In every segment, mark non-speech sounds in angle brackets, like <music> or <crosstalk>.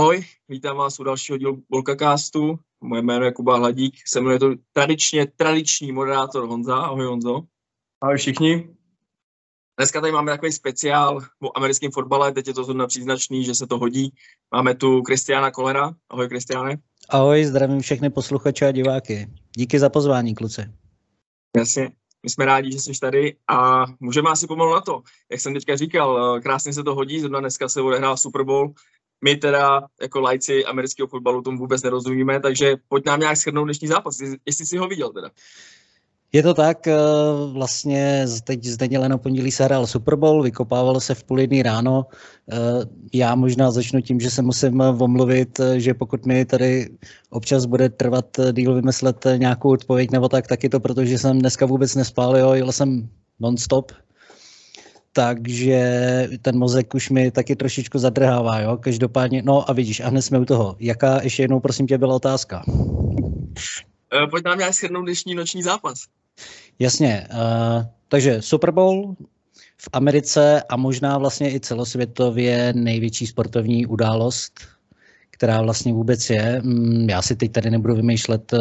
Ahoj, vítám vás u dalšího dílu Bolkacastu. Moje jméno je Kuba Hladík, se mnou je to tradičně tradiční moderátor Honza. Ahoj Honzo. Ahoj všichni. Dneska tady máme takový speciál o americkém fotbale, teď je to zrovna příznačný, že se to hodí. Máme tu Kristiana Kolera. Ahoj Kristiane. Ahoj, zdravím všechny posluchače a diváky. Díky za pozvání, kluci. Jasně, my jsme rádi, že jsi tady a můžeme asi pomalu na to. Jak jsem teďka říkal, krásně se to hodí, zrovna dneska se odehrál Super Bowl. My teda jako lajci amerického fotbalu tomu vůbec nerozumíme, takže pojď nám nějak shrnout dnešní zápas, jestli jsi ho viděl teda. Je to tak, eh, vlastně teď z neděle na pondělí se hrál Super Bowl, vykopávalo se v půl jedný ráno. Eh, já možná začnu tím, že se musím omluvit, eh, že pokud mi tady občas bude trvat díl vymyslet nějakou odpověď nebo tak, tak je to proto, že jsem dneska vůbec nespál, jo, jel jsem non-stop, takže ten mozek už mi taky trošičku zadrhává, jo, každopádně, no a vidíš, a hned jsme u toho. Jaká ještě jednou, prosím tě, byla otázka? <laughs> Pojď nám nějak shrnout dnešní noční zápas. Jasně, uh, takže Super Bowl v Americe a možná vlastně i celosvětově největší sportovní událost, která vlastně vůbec je. Mm, já si teď tady nebudu vymýšlet uh,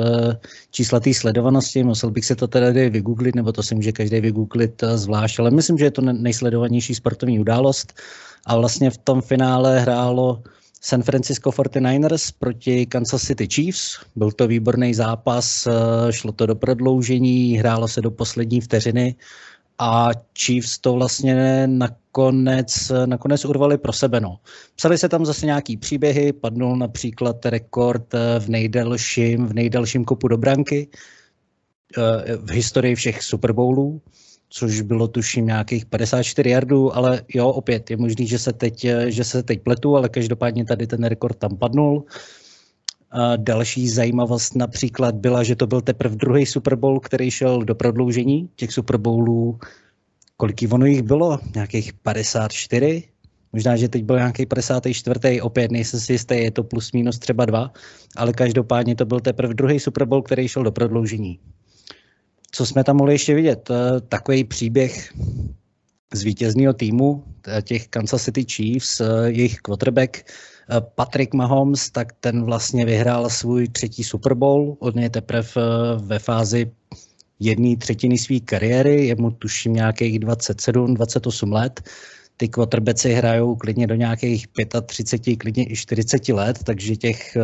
čísla té sledovanosti, musel bych se to tady vygooglit, nebo to si může každý vygooglit uh, zvlášť, ale myslím, že je to nejsledovanější sportovní událost. A vlastně v tom finále hrálo San Francisco 49ers proti Kansas City Chiefs. Byl to výborný zápas, eh, šlo to do prodloužení, hrálo se do poslední vteřiny a Chiefs to vlastně nakonec, nakonec urvali pro sebe. No. Psali se tam zase nějaký příběhy, padnul například rekord eh, v nejdelším, v nejdelším kopu do branky eh, v historii všech Super Bowlů což bylo tuším nějakých 54 yardů, ale jo, opět je možný, že se teď, že se teď pletu, ale každopádně tady ten rekord tam padnul. A další zajímavost například byla, že to byl teprve druhý Super Bowl, který šel do prodloužení těch Super Bowlů. Kolik ono jich bylo? Nějakých 54? Možná, že teď byl nějaký 54. Opět nejsem si jistý, je to plus minus třeba dva, ale každopádně to byl teprve druhý Super Bowl, který šel do prodloužení. Co jsme tam mohli ještě vidět? Eh, takový příběh z vítězného týmu, těch Kansas City Chiefs, eh, jejich quarterback eh, Patrick Mahomes, tak ten vlastně vyhrál svůj třetí Super Bowl. On je teprve ve fázi jedné třetiny své kariéry, je mu tuším nějakých 27, 28 let. Ty quarterbacki hrajou klidně do nějakých 35, klidně i 40 let, takže těch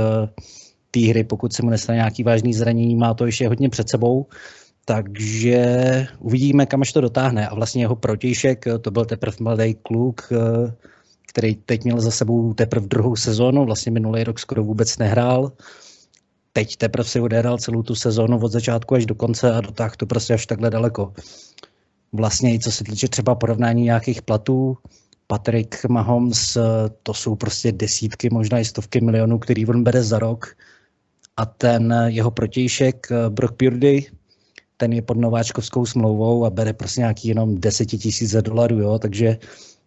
té hry, pokud se mu nestane nějaký vážný zranění, má to ještě hodně před sebou. Takže uvidíme, kam až to dotáhne. A vlastně jeho protějšek, to byl teprve mladý kluk, eh, který teď měl za sebou teprve druhou sezónu, vlastně minulý rok skoro vůbec nehrál. Teď teprve si odehrál celou tu sezónu od začátku až do konce a dotáhl to prostě až takhle daleko. Vlastně i co se týče třeba porovnání nějakých platů, Patrick Mahomes, to jsou prostě desítky, možná i stovky milionů, který on bere za rok. A ten jeho protějšek Brock Purdy, ten je pod nováčkovskou smlouvou a bere prostě nějaký jenom desetitisíce dolarů, jo, takže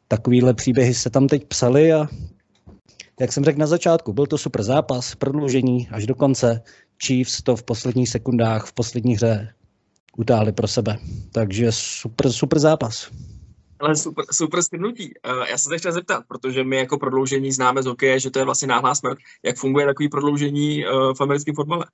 takovýhle příběhy se tam teď psaly a jak jsem řekl na začátku, byl to super zápas, prodloužení až do konce. Chiefs to v posledních sekundách, v poslední hře utáhli pro sebe. Takže super, super zápas. Ale super, super skrnutí. Uh, já se teď chtěl zeptat, protože my jako prodloužení známe z hokeje, že to je vlastně náhlá smrt. Jak funguje takový prodloužení uh, v americkém fotbale?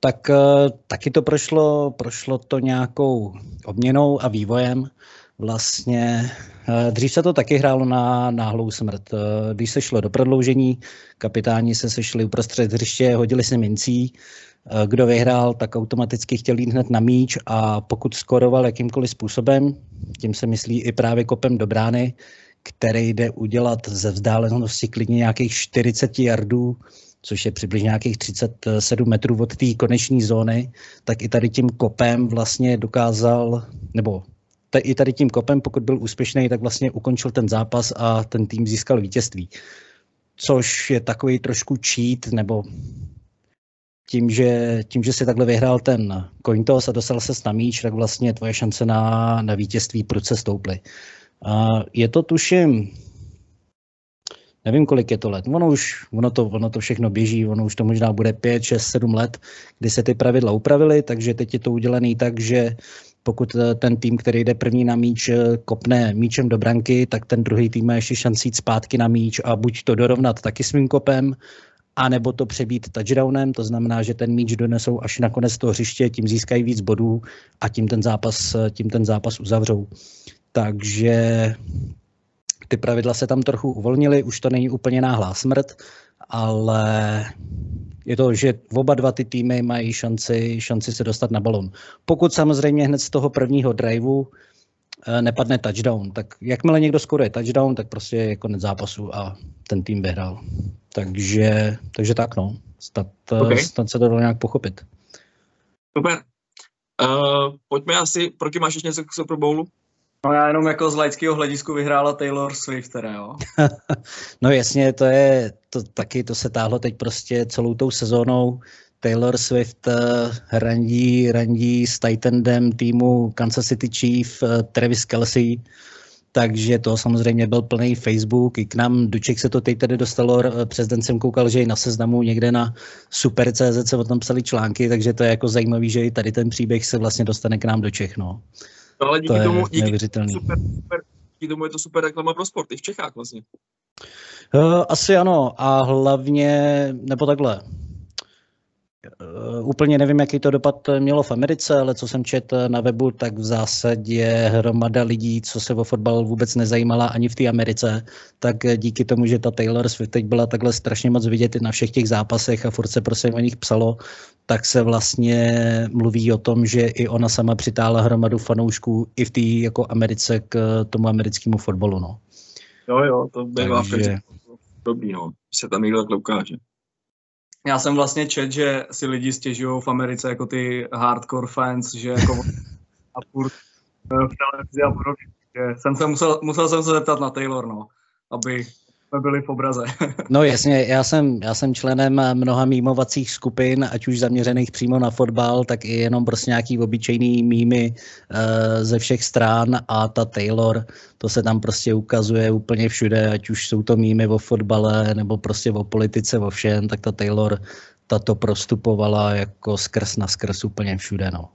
tak eh, taky to prošlo, prošlo to nějakou obměnou a vývojem. Vlastně eh, dřív se to taky hrálo na náhlou smrt. Eh, když se šlo do prodloužení, kapitáni se sešli uprostřed hřiště, hodili se mincí, kdo vyhrál, tak automaticky chtěl jít hned na míč a pokud skoroval jakýmkoliv způsobem, tím se myslí i právě kopem do brány, který jde udělat ze vzdálenosti klidně nějakých 40 yardů, což je přibližně nějakých 37 metrů od té koneční zóny, tak i tady tím kopem vlastně dokázal, nebo i tady tím kopem, pokud byl úspěšný, tak vlastně ukončil ten zápas a ten tým získal vítězství. Což je takový trošku cheat, nebo tím, že, tím, že si takhle vyhrál ten coin toss a dostal se na míč, tak vlastně tvoje šance na, na vítězství prudce stouply. A je to tuším nevím, kolik je to let. Ono už, ono to, ono to všechno běží, ono už to možná bude 5, 6, 7 let, kdy se ty pravidla upravily, takže teď je to udělané tak, že pokud eh, ten tým, který jde první na míč, eh, kopne míčem do branky, tak ten druhý tým má ještě šanci jít zpátky na míč a buď to dorovnat taky svým kopem, a nebo to přebít touchdownem, to znamená, že ten míč donesou až na konec toho hřiště, tím získají víc bodů a tím ten zápas, tím ten zápas uzavřou. Takže ty pravidla se tam trochu uvolnily, už to není úplně náhlá smrt, ale je to, že oba dva ty týmy mají šanci, šanci se dostat na balon. Pokud samozřejmě hned z toho prvního driveu eh, nepadne touchdown, tak jakmile někdo skoruje touchdown, tak prostě je konec zápasu a ten tým vyhrál. Takže, takže tak no, snad, eh, okay. snad se to dalo nějak pochopit. Super. Uh, pojďme asi, proti máš ještě něco k Super Bowlu? No já jenom jako z laického hledisku vyhrála Taylor Swift, teda jo. <laughs> no jasně, to je, to taky, to se táhlo teď prostě celou tou sezónou. Taylor Swift uh, randí, randí s Titanem týmu Kansas City Chief uh, Travis Kelsey, takže to samozřejmě byl plný Facebook, i k nám do Čech se to teď tady dostalo, přes den jsem koukal, že i na seznamu někde na Super.cz se o tom psali články, takže to je jako zajímavý, že i tady ten příběh se vlastně dostane k nám do Čech, no. No ale díky to tomu, díky, super, super, díky tomu je to super reklama pro sport, i v Čechách vlastně. Uh, asi ano a hlavně, nebo takhle, úplně nevím, jaký to dopad mělo v Americe, ale co jsem četl na webu, tak v zásadě hromada lidí, co se o fotbal vůbec nezajímala ani v té Americe, tak díky tomu, že ta Taylor Swift teď byla takhle strašně moc vidět na všech těch zápasech a furt se prostě o nich psalo, tak se vlastně mluví o tom, že i ona sama přitáhla hromadu fanoušků i v té jako Americe k tomu americkému fotbalu. No. Jo, jo, to bývá Takže... dobrý, no. Se tam někdo takhle ukáže. Já jsem vlastně čet, že si lidi stěžují v Americe jako ty hardcore fans, že jako <laughs> a furt eh, v televizi a podobně. Jsem se musel, musel jsem se zeptat na Taylor, no, aby jsme byli v obraze. <laughs> no jasně, já jsem, já jsem členem mnoha mýmovacích skupin, ať už zaměřených přímo na fotbal, tak i jenom prostě nějaký obyčejný mýmy uh, ze všech stran a ta Taylor, to se tam prostě ukazuje úplně všude, ať už jsou to mýmy o fotbale nebo prostě o politice, o všem, tak ta Taylor tato prostupovala jako skrz na skrz úplně všude, no.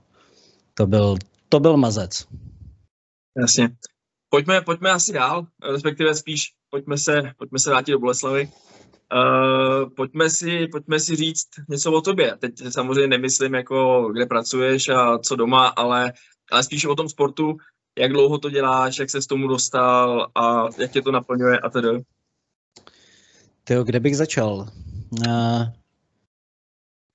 To byl, to byl mazec. Jasně. Pojďme, pojďme asi dál, respektive spíš pojďme se, pojďme se vrátit do Boleslavy. Uh, pojďme, si, pojďme si říct něco o tobě. Teď samozřejmě nemyslím, jako kde pracuješ a co doma, ale, ale spíš o tom sportu, jak dlouho to děláš, jak se s tomu dostal a jak tě to naplňuje a tedy. Tyjo, kde bych začal? Uh,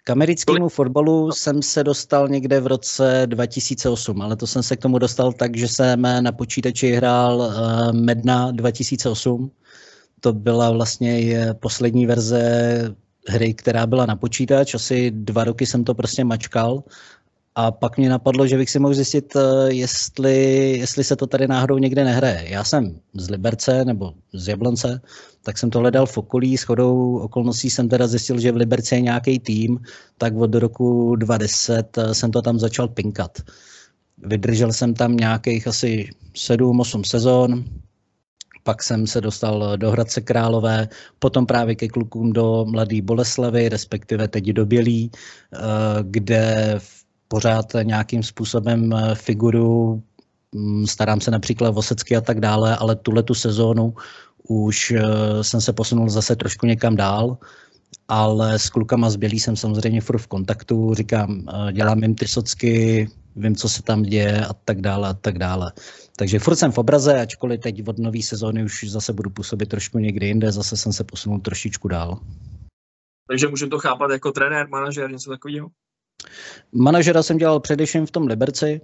k americkému fotbalu jsem se dostal někde v roce 2008, ale to jsem se k tomu dostal tak, že jsem na počítači hrál uh, Medna 2008. To byla vlastně poslední verze hry, která byla na počítač. Asi dva roky jsem to prostě mačkal a pak mě napadlo, že bych si mohl zjistit, eh, jestli, jestli se to tady náhodou někde nehraje. Já jsem z Liberce nebo z Jablonce, tak jsem to hledal v okolí. S chodou okolností jsem teda zjistil, že v Liberci je nějaký tým, tak od roku 2010 eh, jsem to tam začal pinkat. Vydržel jsem tam nějakých asi 7-8 sezon, pak jsem se dostal do Hradce Králové, potom právě ke klukům do Mladé Boleslavy, respektive teď do Bělí, eh, kde pořád nějakým způsobem eh, figuru, mm, starám se například o secky a tak dále, ale tuhle tu sezónu už eh, jsem se posunul zase trošku někam dál, ale s klukama z Bělí jsem samozřejmě furt v kontaktu, říkám, eh, dělám jim ty socky, vím, co se tam děje a tak dále a tak dále. Takže furt jsem v obraze, ačkoliv teď od nové sezóny už zase budu působit trošku někde jinde, zase jsem se posunul trošičku dál. Takže můžeme to chápat jako trenér, manažer, něco takového? Manažera jsem dělal především v tom Liberci.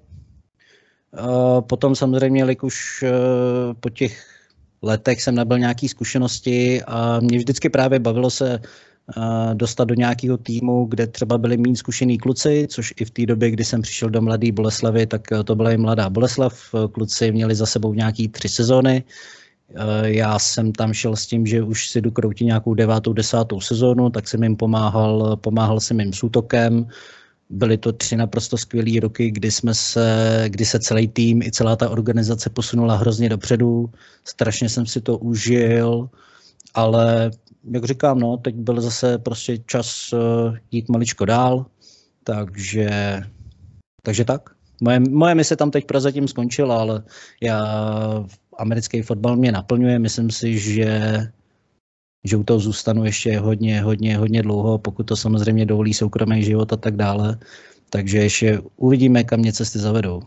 Potom samozřejmě, jak už e, po těch letech jsem nebyl nějaký zkušenosti a mě vždycky právě bavilo se e, dostat do nějakého týmu, kde třeba byli méně zkušený kluci, což i v té době, kdy jsem přišel do Mladé Boleslavy, tak to byla i Mladá Boleslav. Kluci měli za sebou nějaký tři sezóny. Já jsem tam šel s tím, že už si jdu kroutit nějakou devátou, desátou sezónu, tak jsem jim pomáhal, pomáhal jsem jim s útokem, Byly to tři naprosto skvělé roky, kdy, jsme se, kdy se celý tým i celá ta organizace posunula hrozně dopředu. Strašně jsem si to užil ale jak říkám, no, teď byl zase prostě čas uh, jít maličko dál, takže, takže tak. Moje, moje mise tam teď prozatím skončila, ale já americký fotbal mě naplňuje. Myslím si, že že u toho zůstanu ještě hodně, hodně, hodně dlouho, pokud to samozřejmě dovolí soukromý život a tak dále. Takže ještě uvidíme, kam mě cesty zavedou.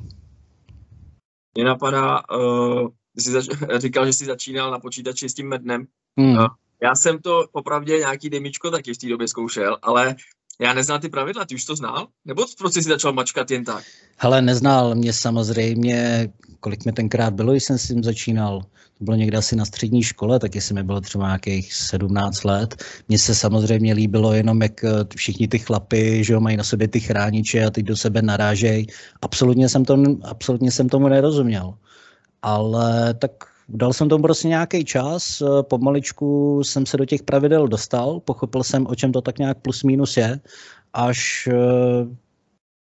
Mě napadá, uh, jsi zač- <laughs> říkal, že jsi začínal na počítači s tím mednem. Hmm. Uh, já jsem to popravdě nějaký demičko taky v té době zkoušel, ale já neznal ty pravidla, ty už to znal? Nebo proč jsi začal mačkat jen tak? Hele, neznal mě samozřejmě, kolik mi tenkrát bylo, když jsem s tím začínal. To bylo někde asi na střední škole, tak jestli mi bylo třeba nějakých 17 let. Mně se samozřejmě líbilo jenom, jak eh, všichni ty chlapy, že jo, mají na sobě ty chrániče a teď do sebe narážejí. Absolutně jsem, to, absolutně jsem tomu nerozuměl. Ale tak Dal jsem tomu prostě nějaký čas, eh, pomaličku jsem se do těch pravidel dostal, pochopil jsem, o čem to tak nějak plus minus je, až, eh,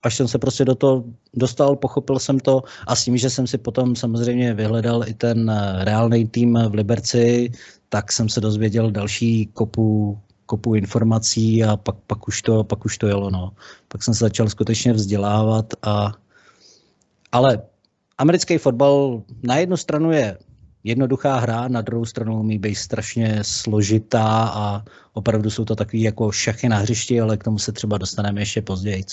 až jsem se prostě do toho dostal, pochopil jsem to a s tím, že jsem si potom samozřejmě vyhledal i ten eh, reálný tým v Liberci, tak jsem se dozvěděl další kopu, kopu informací a pak, pak, už to, pak už to jelo. No. Pak jsem se začal skutečně vzdělávat a ale americký fotbal na jednu stranu je jednoduchá hra, na druhou stranu umí být strašně složitá a opravdu jsou to takový jako šachy na hřišti, ale k tomu se třeba dostaneme ještě později.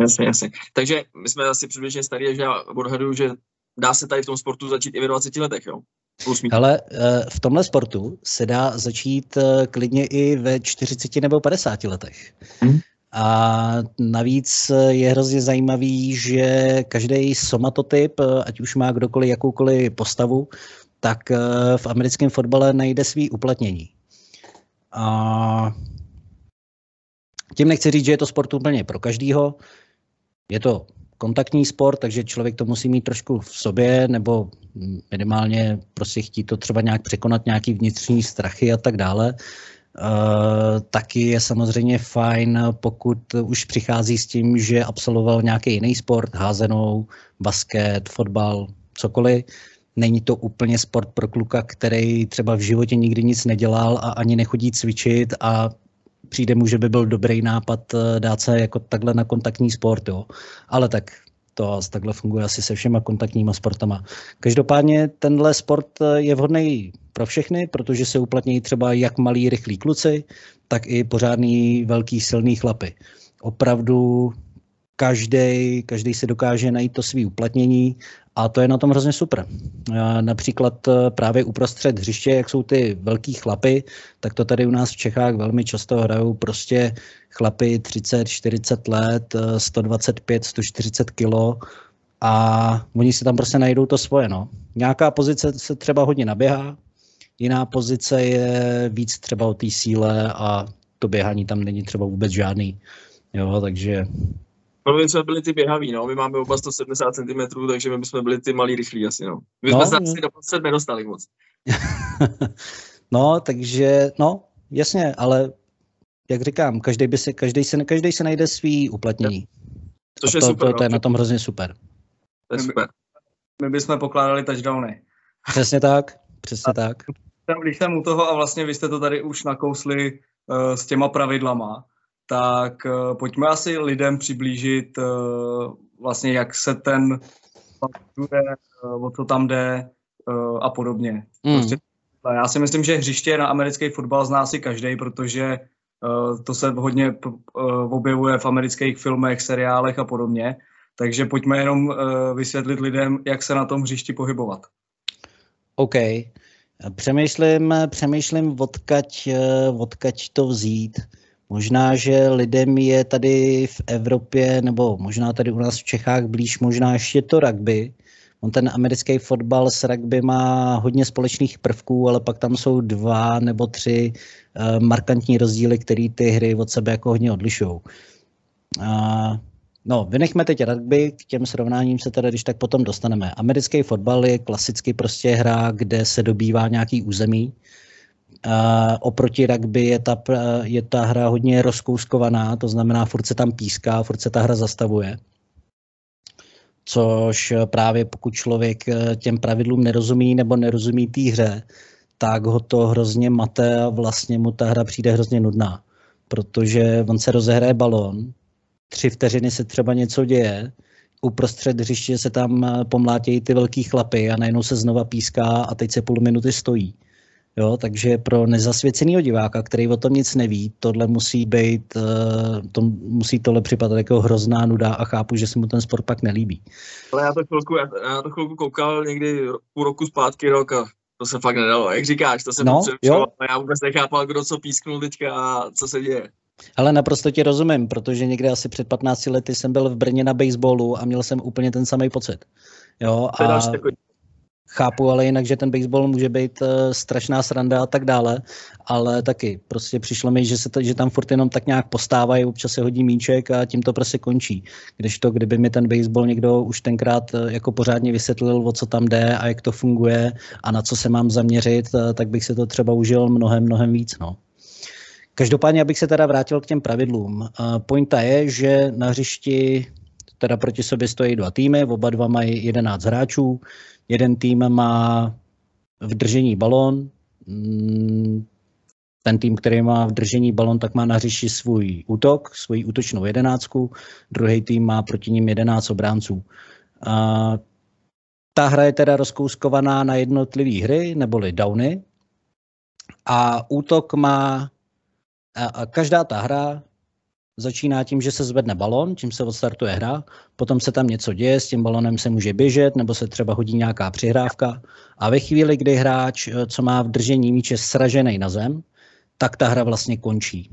Jasně, jasně. Takže my jsme asi přibližně starý, že já odhaduju, že dá se tady v tom sportu začít i ve 20 letech, jo? Ale eh, v tomhle sportu se dá začít eh, klidně i ve 40 nebo 50 letech. Hmm. A navíc je hrozně zajímavý, že každý somatotyp, eh, ať už má kdokoliv jakoukoliv postavu, tak eh, v americkém fotbale najde svý uplatnění. A tím nechci říct, že je to sport úplně pro každýho. Je to kontaktní sport, takže člověk to musí mít trošku v sobě, nebo minimálně prostě chtít to třeba nějak překonat, nějaký vnitřní strachy a tak dále. Uh, taky je samozřejmě fajn, pokud už přichází s tím, že absolvoval nějaký jiný sport, házenou, basket, fotbal, cokoliv, není to úplně sport pro kluka, který třeba v životě nikdy nic nedělal a ani nechodí cvičit a přijde mu, že by byl dobrý nápad eh, dát se jako takhle na kontaktní sport, jo. Ale tak to takhle funguje asi se všema kontaktníma sportama. Každopádně tenhle sport eh, je vhodný pro všechny, protože se uplatňují třeba jak malí rychlí kluci, tak i pořádný velký silný chlapy. Opravdu každý, každý si dokáže najít to svý uplatnění a to je na tom hrozně super. Například e, právě uprostřed hřiště, jak jsou ty velký chlapy, tak to tady u nás v Čechách velmi často hrajou prostě chlapy 30, 40 let, 125, 140 kilo a oni si tam prostě najdou to svoje. No. Nějaká pozice se třeba hodně naběhá, jiná pozice je víc třeba o té síle a to běhání tam není třeba vůbec žádný. Jo, takže my jsme byli ty běhaví, no. My máme oba 170 cm, takže my bychom byli ty malí rychlí asi, no. My no, jsme se asi doposud nedostali moc. <laughs> no, takže, no, jasně, ale jak říkám, každý, by se, každý, se, každý se najde svý uplatnění. Což je to, super. To, to je no. na tom hrozně super. To je super. My bychom pokládali touchdowny. Přesně tak, přesně a tak. Když jsem u toho a vlastně vy jste to tady už nakousli uh, s těma pravidlama, tak uh, pojďme asi lidem přiblížit uh, vlastně, jak se ten uh, o co tam jde a podobně. Mm. Prostě, já si myslím, že hřiště na americký fotbal zná si každý, protože to se hodně objevuje v amerických filmech, seriálech a podobně. Takže pojďme jenom vysvětlit lidem, jak se na tom hřišti pohybovat. OK. Přemýšlím, přemýšlím odkaď, odkaď to vzít. Možná, že lidem je tady v Evropě, nebo možná tady u nás v Čechách blíž možná ještě to rugby. On ten americký fotbal s rugby má hodně společných prvků, ale pak tam jsou dva nebo tři uh, markantní rozdíly, které ty hry od sebe jako hodně odlišují. Uh, no, vynechme teď rugby, k těm srovnáním se teda když tak potom dostaneme. Americký fotbal je klasicky prostě hra, kde se dobývá nějaký území, Uh, oproti rugby je ta, je ta hra hodně rozkouskovaná, to znamená, furt se tam píská, furt se ta hra zastavuje. Což právě pokud člověk eh, těm pravidlům nerozumí nebo nerozumí té hře, tak ho to hrozně mate a vlastně mu ta hra přijde hrozně nudná. Protože on se rozehraje balón, tři vteřiny se třeba něco děje, uprostřed hřiště se tam pomlátějí ty velký chlapy a najednou se znova píská a teď se půl minuty stojí. Jo, takže pro nezasvěceného diváka, který o tom nic neví, tohle musí být, eh, to musí tohle připadat jako hrozná nuda a chápu, že se mu ten sport pak nelíbí. Ale já to chvilku, já, já to chvilku koukal někdy půl roku zpátky rok a to se fakt nedalo. Jak říkáš, to se no, jo. já vůbec nechápal, kdo co písknul teďka a co se děje. Ale naprosto ti rozumím, protože někde asi před 15 lety jsem byl v Brně na baseballu a měl jsem úplně ten samý pocit. Jo, a chápu ale jinak, že ten baseball může být uh, strašná sranda a tak dále, ale taky prostě přišlo mi, že, se to, že tam furt jenom tak nějak postávají, občas se hodí míček a tím to prostě končí. Když to, kdyby mi ten baseball někdo už tenkrát uh, jako pořádně vysvětlil, o co tam jde a jak to funguje a na co se mám zaměřit, uh, tak bych se to třeba užil mnohem, mnohem víc. No. Každopádně, abych se teda vrátil k těm pravidlům. Pointa je, že na hřišti teda proti sobě stojí dva týmy, oba dva mají 11 hráčů, Jeden tým má v držení balón, mm, ten tým, který má v držení balon, tak má na hřišti svůj útok, svoji útočnou jedenáctku, druhý tým má proti ním jedenáct obránců. A ta hra je teda rozkouskovaná na jednotlivé hry, neboli downy. A útok má, a každá ta hra Začíná tím, že se zvedne balon, tím se odstartuje hra, potom se tam něco děje, s tím balonem se může běžet, nebo se třeba hodí nějaká přihrávka. A ve chvíli, kdy hráč, eh, co má v držení míče sražený na zem, tak ta hra vlastně končí.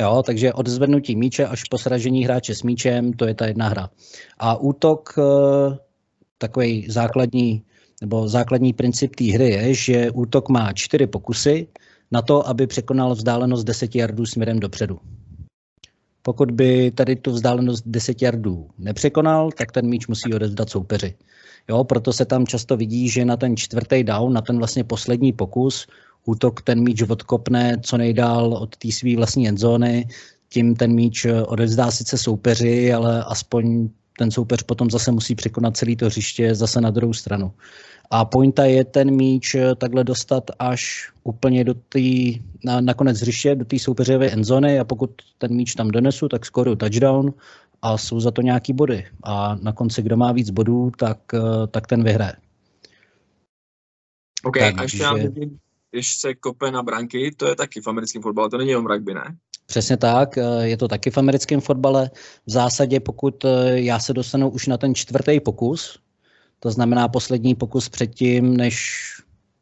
Jo, takže od zvednutí míče až po sražení hráče s míčem, to je ta jedna hra. A útok, eh, takový základní, nebo základní princip té hry je, že útok má čtyři pokusy na to, aby překonal vzdálenost 10 jardů směrem dopředu. Pokud by tady tu vzdálenost 10 jardů nepřekonal, tak ten míč musí odezdat soupeři. Jo, proto se tam často vidí, že na ten čtvrtý down, na ten vlastně poslední pokus, útok ten míč odkopne co nejdál od té své vlastní endzóny, tím ten míč odezdá sice soupeři, ale aspoň ten soupeř potom zase musí překonat celý to hřiště zase na druhou stranu. A pointa je ten míč eh, takhle dostat až úplně do té, na, na konec hřiště, do té soupeřové endzony a pokud ten míč tam donesu, tak skoru touchdown a jsou za to nějaký body. A na konci, kdo má víc bodů, tak, eh, tak ten vyhraje. OK, Takže... a ještě vidím, když se kope na branky, to je taky v americkém fotbale, to není jenom rugby, ne? Přesně tak, eh, je to taky v americkém fotbale. V zásadě, pokud já se dostanu už na ten čtvrtý pokus, to znamená poslední pokus předtím, než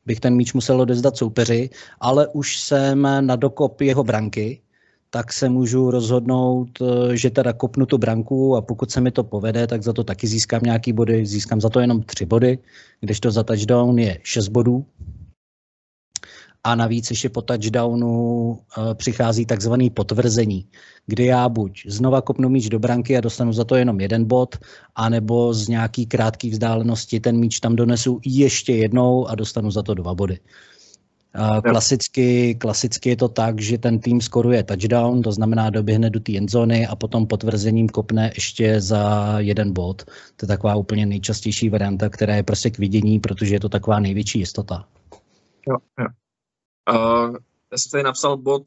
bych ten míč musel odezdat soupeři, ale už jsem na dokop jeho branky, tak se můžu rozhodnout, eh, že teda kopnu tu branku a pokud se mi to povede, tak za to taky získám nějaký body. Získám za to jenom tři body, když to za touchdown je šest bodů, a navíc ještě po touchdownu uh, přichází takzvaný potvrzení, kdy já buď znova kopnu míč do branky a dostanu za to jenom jeden bod, anebo z nějaký krátký vzdálenosti ten míč tam donesu ještě jednou a dostanu za to dva body. Uh, klasicky, klasicky je to tak, že ten tým skoruje touchdown, to znamená doběhne do té endzony a potom potvrzením kopne ještě za jeden bod. To je taková úplně nejčastější varianta, která je prostě k vidění, protože je to taková největší jistota. Jo, jo. Uh, já jsem tady napsal bod,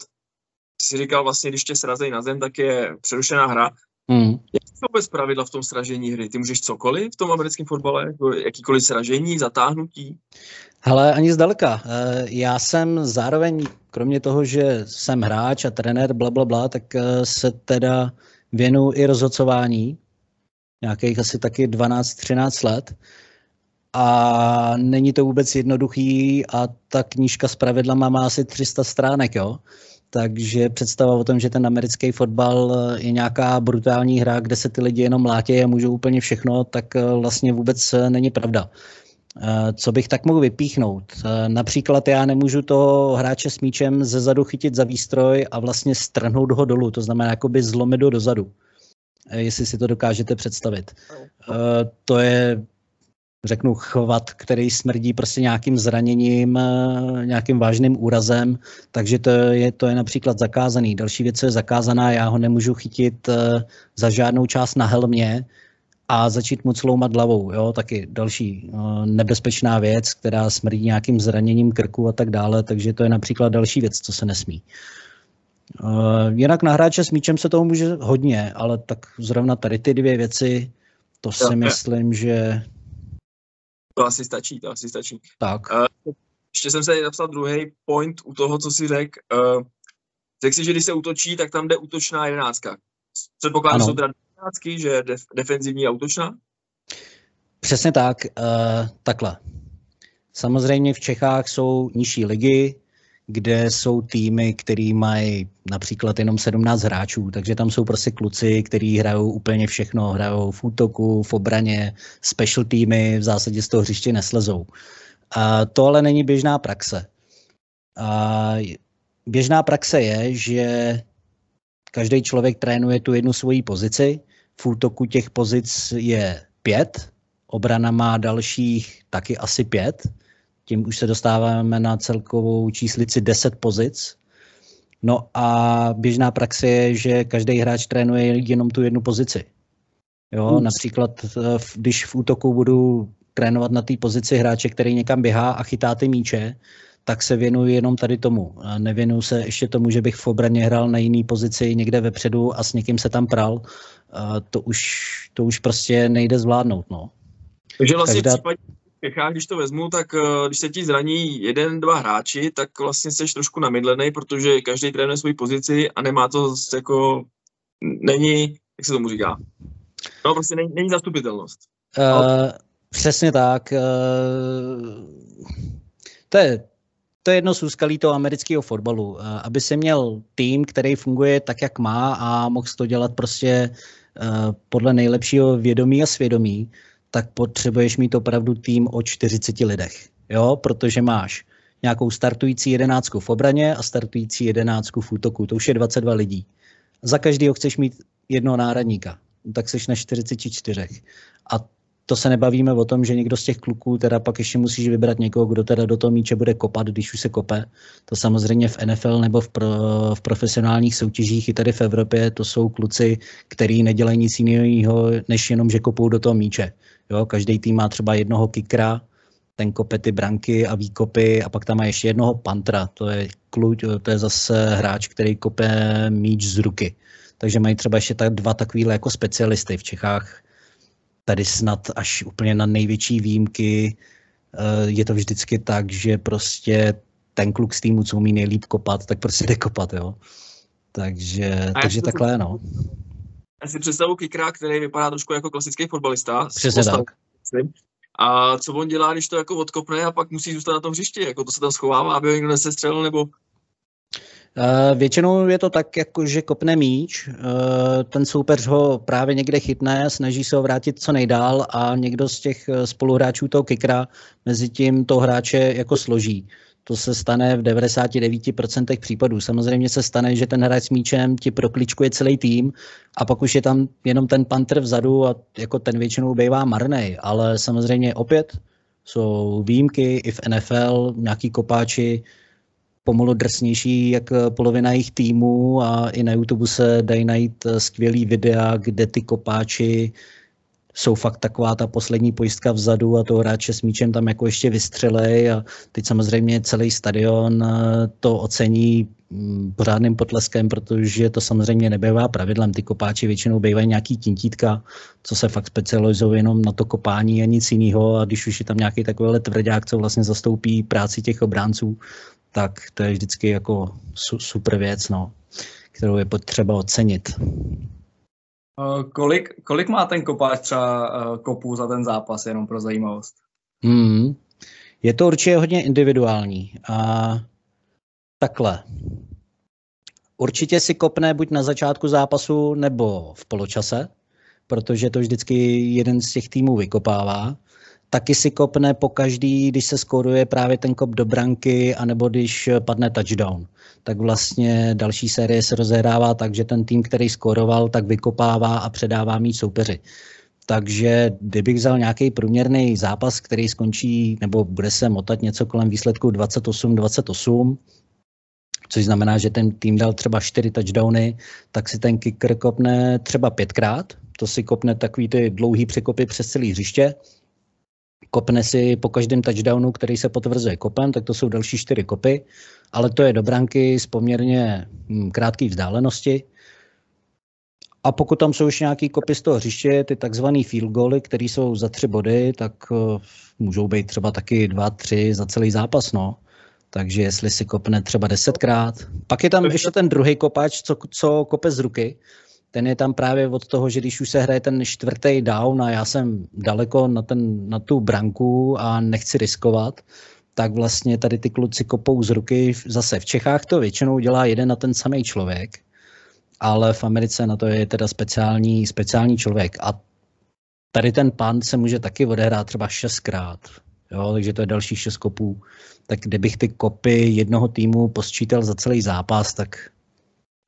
jsi říkal vlastně, když tě srazejí na zem, tak je přerušená hra. Mm. Jak jsou vůbec pravidla v tom sražení hry? Ty můžeš cokoliv v tom americkém fotbale? Jako jakýkoliv sražení, zatáhnutí? Hele, ani zdaleka. Eh, já jsem zároveň, kromě toho, že jsem hráč a trenér, bla, bla, bla, tak eh, se teda věnu i rozhodcování. Nějakých asi taky 12-13 let a není to vůbec jednoduchý a ta knížka s pravidlama má asi 300 stránek, jo. Takže představa o tom, že ten americký fotbal je nějaká brutální hra, kde se ty lidi jenom látějí a můžou úplně všechno, tak eh, vlastně vůbec eh, není pravda. Eh, co bych tak mohl vypíchnout? Například já nemůžu toho hráče s míčem ze zadu chytit za výstroj a vlastně strhnout ho dolů, to znamená jakoby zlomit ho dozadu. Jestli si to dokážete představit. To je řeknu, chvat, který smrdí prostě nějakým zraněním, eh, nějakým vážným úrazem, takže to je, to je například zakázaný. Další věc, co je zakázaná, já ho nemůžu chytit eh, za žádnou část na helmě, a začít mu cloumat hlavou. Jo? Taky další uh, nebezpečná věc, která smrdí nějakým zraněním krku a tak dále, takže to je například další věc, co se nesmí. Jinak na hráče s míčem se toho může hodně, ale tak zrovna tady ty dvě věci, to si myslím, že... To asi stačí, to asi stačí. Tak. Uh, ještě jsem se napsal druhý point u toho, co si řekl. Uh, řekl si, že když se útočí, tak tam jde útočná jedenáctka. Předpokládám, že jsou teda jedenáctky, že je def, defenzivní a útočná? Přesně tak. Uh, takhle. Samozřejmě v Čechách jsou nižší ligy, kde jsou týmy, který mají například jenom 17 hráčů, takže tam jsou prostě kluci, kteří hrajou úplně všechno, hrajou v útoku, v obraně, special týmy, v zásadě z toho hřiště neslezou. A to ale není běžná praxe. A běžná praxe je, že každý člověk trénuje tu jednu svoji pozici, v útoku těch pozic je pět, obrana má dalších taky asi pět, tím už se dostáváme na celkovou číslici 10 pozic. No a běžná praxe je, že každý hráč trénuje jenom tu jednu pozici. Jo, hmm. například, eh, když v útoku budu trénovat na té pozici hráče, který někam běhá a chytá ty míče, tak se věnuju jenom tady tomu. Nevěnuju se ještě tomu, že bych v obraně hrál na jiný pozici někde vepředu a s někým se tam pral. To už, to už prostě nejde zvládnout. No. Takže vlastně Každá... v případě Čechách, když to vezmu, tak eh, když se ti zraní jeden, dva hráči, tak vlastně jsi trošku namydlený, protože každý trénuje svoji pozici a nemá to jako, není, jak se tomu říká, no prostě není, není zastupitelnost. Uh, přesně tak. Uh, to je to je jedno z úskalí toho amerického fotbalu. Aby se měl tým, který funguje tak, jak má a mohl to dělat prostě podle nejlepšího vědomí a svědomí, tak potřebuješ mít opravdu tým o 40 lidech. Jo, protože máš nějakou startující jedenáctku v obraně a startující jedenáctku v útoku. To už je 22 lidí. Za každého chceš mít jednoho náradníka. Tak seš na 44. A to se nebavíme o tom, že někdo z těch kluků teda pak ještě musíš vybrat někoho, kdo teda do toho míče bude kopat, když už se kope. To samozřejmě v NFL nebo v, pro, v profesionálních soutěžích i tady v Evropě to jsou kluci, kteří nedělají nic jiného, než jenom, že kopou do toho míče. Jo, každý tým má třeba jednoho kikra, ten kope ty branky a výkopy a pak tam má ještě jednoho pantra, to je kluč, to je zase hráč, který kope míč z ruky. Takže mají třeba ještě tak dva takovýhle jako specialisty v Čechách. Tady snad až úplně na největší výjimky eh, je to vždycky tak, že prostě ten kluk z týmu, co umí nejlíp kopat, tak prostě jde kopat, jo. Takže, takže takhle, no já si představu Kikra, který vypadá trošku jako klasický fotbalista. Přesně tak. A co on dělá, když to jako odkopne a pak musí zůstat na tom hřišti? Jako to se tam schovává, aby ho někdo nesestřelil, nebo... Uh, většinou je to tak, jako že kopne míč, uh, ten soupeř ho právě někde chytne, snaží se ho vrátit co nejdál a někdo z těch eh, spoluhráčů toho kikra mezi tím toho hráče jako složí. To se stane v 99% případů. Samozřejmě se stane, že ten hráč s míčem ti prokličkuje celý tým a pak už je tam jenom ten panter vzadu a jako ten většinou bývá marnej. Ale samozřejmě opět jsou výjimky i v NFL, nějaký kopáči pomalu drsnější jak polovina jejich týmů a i na YouTube se dají najít skvělý videa, kde ty kopáči jsou fakt taková ta poslední pojistka vzadu a toho hráče s míčem tam jako ještě vystřelej a teď samozřejmě celý stadion eh, to ocení mm, pořádným potleskem, protože to samozřejmě nebývá pravidlem. Ty kopáči většinou bývají nějaký tintítka, co se fakt specializují jenom na to kopání a nic jiného a když už je tam nějaký takovýhle tvrdák, co vlastně zastoupí práci těch obránců, tak to je vždycky jako super věc, no, kterou je potřeba ocenit. Uh, kolik, kolik má ten kopáč třeba uh, kopů za ten zápas, jenom pro zajímavost? Hmm. Je to určitě hodně individuální. A takhle. Určitě si kopne buď na začátku zápasu nebo v poločase, protože to vždycky jeden z těch týmů vykopává taky si kopne po každý, když se skóruje právě ten kop do branky, anebo když padne touchdown. Tak vlastně další série se rozehrává tak, že ten tým, který skóroval, tak vykopává a předává mít soupeři. Takže kdybych vzal nějaký průměrný zápas, který skončí, nebo bude se motat něco kolem výsledku 28-28, což znamená, že ten tým dal třeba čtyři touchdowny, tak si ten kicker kopne třeba pětkrát, to si kopne takový ty dlouhý překopy přes celý hřiště, kopne si po každém touchdownu, který se potvrzuje kopem, tak to jsou další čtyři kopy, ale to je do branky z poměrně hm, krátké vzdálenosti. A pokud tam jsou už nějaký kopy z toho hřiště, ty takzvané field goaly, které jsou za tři body, tak uh, můžou být třeba taky dva, tři za celý zápas. No. Takže jestli si kopne třeba desetkrát. Pak je tam ještě ten druhý kopač, co, co kope z ruky. Ten je tam právě od toho, že když už se hraje ten čtvrtý down a já jsem daleko na, ten, na tu branku a nechci riskovat, tak vlastně tady ty kluci kopou z ruky. Zase v Čechách to většinou dělá jeden na ten samý člověk, ale v Americe na to je teda speciální, speciální člověk. A tady ten pan se může taky odehrát třeba šestkrát. Jo, takže to je další šest kopů. Tak kdybych ty kopy jednoho týmu posčítal za celý zápas, tak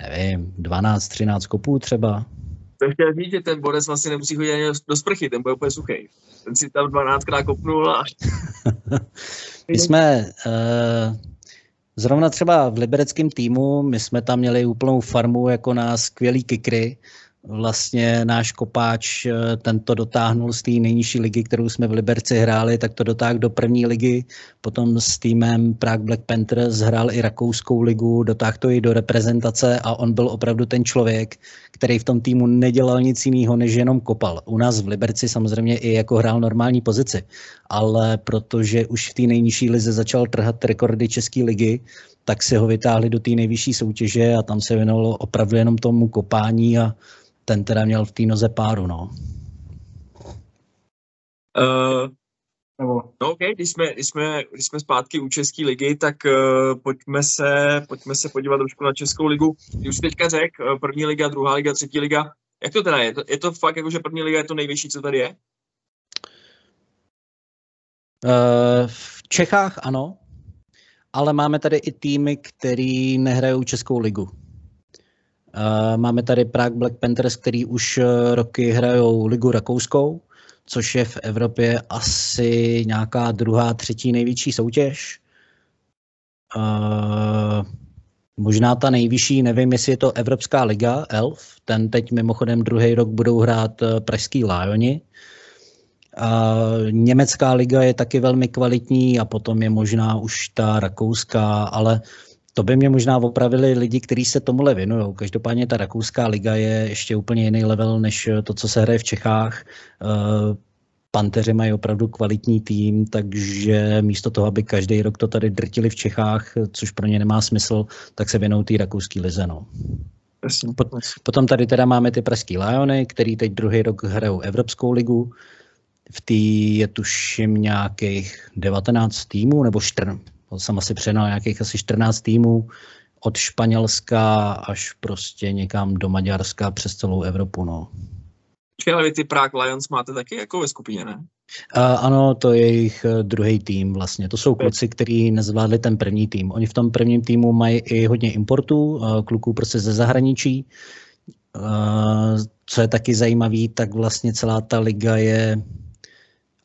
nevím, 12, 13 kopů třeba. To chtěl říct, že ten Borec vlastně nemusí chodit ani do sprchy, ten bude úplně suchý. Ten si tam 12krát kopnul a... <laughs> my jsme uh, zrovna třeba v libereckém týmu, my jsme tam měli úplnou farmu jako na skvělý kikry, vlastně náš kopáč eh, tento dotáhnul z té nejnižší ligy, kterou jsme v Liberci hráli, tak to dotáhl do první ligy, potom s týmem Prague Black Panthers hrál i rakouskou ligu, dotáhl to i do reprezentace a on byl opravdu ten člověk, který v tom týmu nedělal nic jiného, než jenom kopal. U nás v Liberci samozřejmě i jako hrál normální pozici, ale protože už v té nejnižší lize začal trhat rekordy České ligy, tak si ho vytáhli do té nejvyšší soutěže a tam se věnovalo opravdu jenom tomu kopání a ten teda měl v té noze páru, no. Uh, no OK, když jsme, když, jsme, když jsme zpátky u České ligy, tak uh, pojďme, se, pojďme se podívat trošku na Českou ligu. Ty už teďka řek, uh, první liga, druhá liga, třetí liga. Jak to teda je? Je to fakt jako, že první liga je to nejvyšší, co tady je? Uh, v Čechách ano, ale máme tady i týmy, který nehrajou Českou ligu. Máme tady Prague Black Panthers, který už uh, roky hrajou ligu rakouskou, což je v Evropě asi nějaká druhá, třetí největší soutěž. Možná ta nejvyšší, nevím, jestli je to Evropská liga, ELF, ten teď mimochodem druhý rok budou hrát pražský Lioni. Uh, německá liga je taky velmi kvalitní a potom je možná už ta rakouská, ale to by mě možná opravili lidi, kteří se tomuhle věnují. Každopádně ta rakouská liga je ještě úplně jiný level, než to, co se hraje v Čechách. Uh, Panteři mají opravdu kvalitní tým, takže místo toho, aby každý rok to tady drtili v Čechách, což pro ně nemá smysl, tak se věnou té rakouské lize. No. Potom tady teda máme ty pražský Liony, který teď druhý rok hrajou Evropskou ligu. V té je tuším nějakých 19 týmů, nebo 14, jsem asi přenal nějakých asi 14 týmů od Španělska až prostě někam do Maďarska přes celou Evropu. No. Počkej, ale vy ty Prague Lions máte taky jako ve skupině, ne? Uh, ano, to je jejich uh, druhý tým vlastně. To jsou kluci, kteří nezvládli ten první tým. Oni v tom prvním týmu mají i hodně importů, uh, kluků prostě ze zahraničí. Uh, co je taky zajímavý, tak vlastně celá ta liga je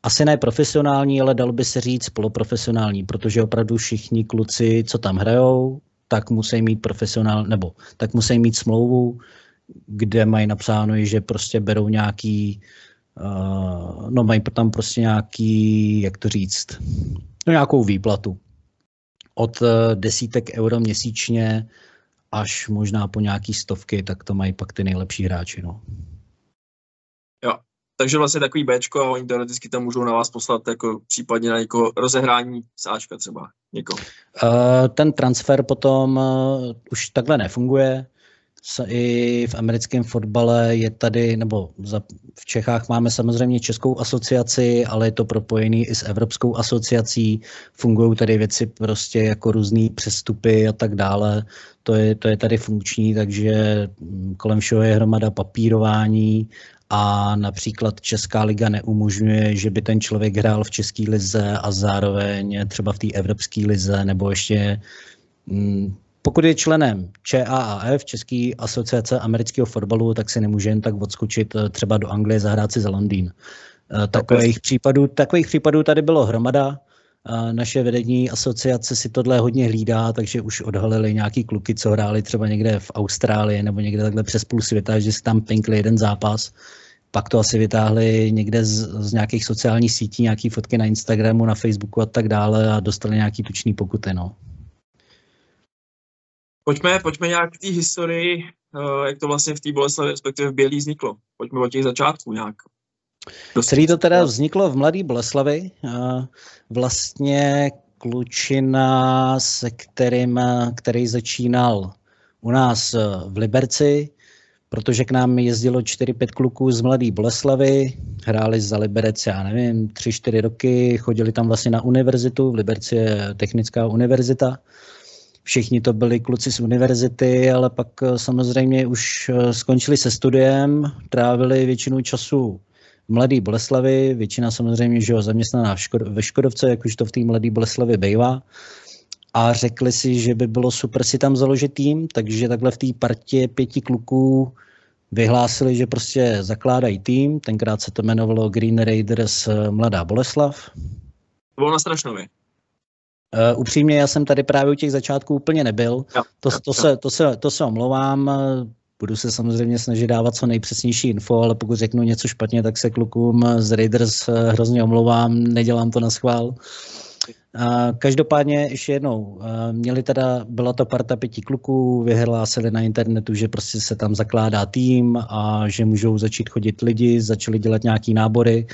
asi ne profesionální, ale dal by se říct poloprofesionální, protože opravdu všichni kluci, co tam hrajou, tak musí mít profesionál, nebo tak musí mít smlouvu, kde mají napsáno, že prostě berou nějaký, uh, no mají tam prostě nějaký, jak to říct, no nějakou výplatu. Od uh, desítek euro měsíčně až možná po nějaký stovky, tak to mají pak ty nejlepší hráči, no. Takže vlastně takový Bčko a oni teoreticky tam můžou na vás poslat jako případně na někoho rozehrání sáčka třeba někoho. Uh, ten transfer potom uh, už takhle nefunguje. I v americkém fotbale je tady, nebo za, v Čechách máme samozřejmě Českou asociaci, ale je to propojený i s Evropskou asociací. Fungují tady věci prostě jako různé přestupy a tak dále. To je, to je tady funkční, takže mm, kolem všeho je hromada papírování a například Česká liga neumožňuje, že by ten člověk hrál v České lize a zároveň třeba v té Evropské lize nebo ještě mm, pokud je členem ČAAF, České asociace amerického fotbalu, tak si nemůže jen tak odskočit eh, třeba do Anglie zahrát si za Londýn. Eh, takových případů, takových případů tady bylo hromada naše vedení asociace si tohle hodně hlídá, takže už odhalili nějaký kluky, co hráli třeba někde v Austrálii nebo někde takhle přes půl světa, že si tam pinkli jeden zápas. Pak to asi vytáhli někde z, z nějakých sociálních sítí, nějaký fotky na Instagramu, na Facebooku a tak dále a dostali nějaký tučný pokuty. No. Pojďme, pojďme nějak k té historii, uh, jak to vlastně v té Boleslavi, respektive v Bělý vzniklo. Pojďme od těch začátků nějak. Celý to teda vzniklo v Mladé Boleslavi. Uh, vlastně klučina, se kterým, který začínal u nás v Liberci, protože k nám jezdilo 4-5 kluků z Mladé Boleslavy, hráli za Liberec, já nevím, 3-4 roky, chodili tam vlastně na univerzitu, v Liberci je technická univerzita, všichni to byli kluci z univerzity, ale pak eh, samozřejmě už eh, skončili se studiem, trávili většinu času v Mladé Boleslavy, většina samozřejmě že jo, zaměstnaná v Škod- ve Škodovce, jak už to v té Mladé Boleslavi bývá. A řekli si, že by bylo super si tam založit tým, takže takhle v té partě pěti kluků vyhlásili, že prostě zakládají tým. Tenkrát se to jmenovalo Green Raiders eh, Mladá Boleslav. To bylo na Strašnově. Uh, upřímně, já jsem tady právě u těch začátků úplně nebyl. Jo, to, to, jo. Se, to, se, to se omlouvám. Budu se samozřejmě snažit dávat co nejpřesnější info, ale pokud řeknu něco špatně, tak se klukům z Raiders eh, hrozně omlouvám, nedělám to na schvál. Každopádně ještě jednou, měli teda, byla to parta pěti kluků, vyhlásili na internetu, že prostě se tam zakládá tým a že můžou začít chodit lidi, začali dělat nějaký nábory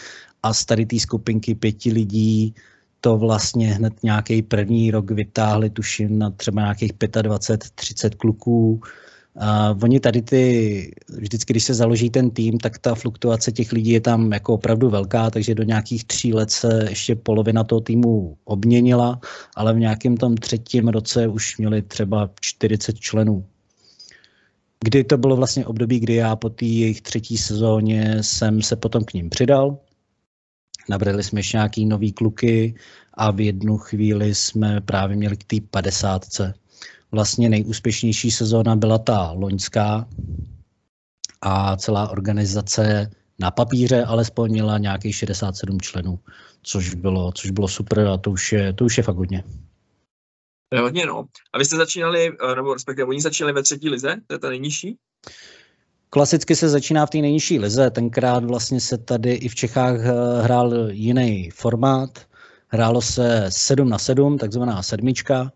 a z tady té skupinky pěti lidí to vlastně hned nějaký první rok vytáhli, tuším, na třeba nějakých 25-30 kluků. Uh, oni tady ty, vždycky, když se založí ten tým, tak ta fluktuace těch lidí je tam jako opravdu velká, takže do nějakých tří let se ještě polovina toho týmu obměnila, ale v nějakém tom třetím roce už měli třeba 40 členů. Kdy to bylo vlastně období, kdy já po té jejich třetí sezóně jsem se potom k ním přidal, nabrali jsme ještě nějaký nový kluky a v jednu chvíli jsme právě měli k té padesátce. Vlastně nejúspěšnější sezóna byla ta loňská a celá organizace na papíře alespoň měla nějakých 67 členů, což bylo, což bylo super a to už je, to už je fakt hodně. To je hodně, no. A vy jste začínali, nebo respektive oni začínali ve třetí lize, to je ta nejnižší? Klasicky se začíná v té nejnižší lize, tenkrát vlastně se tady i v Čechách eh, hrál jiný formát, hrálo se 7 na 7, takzvaná sedmička,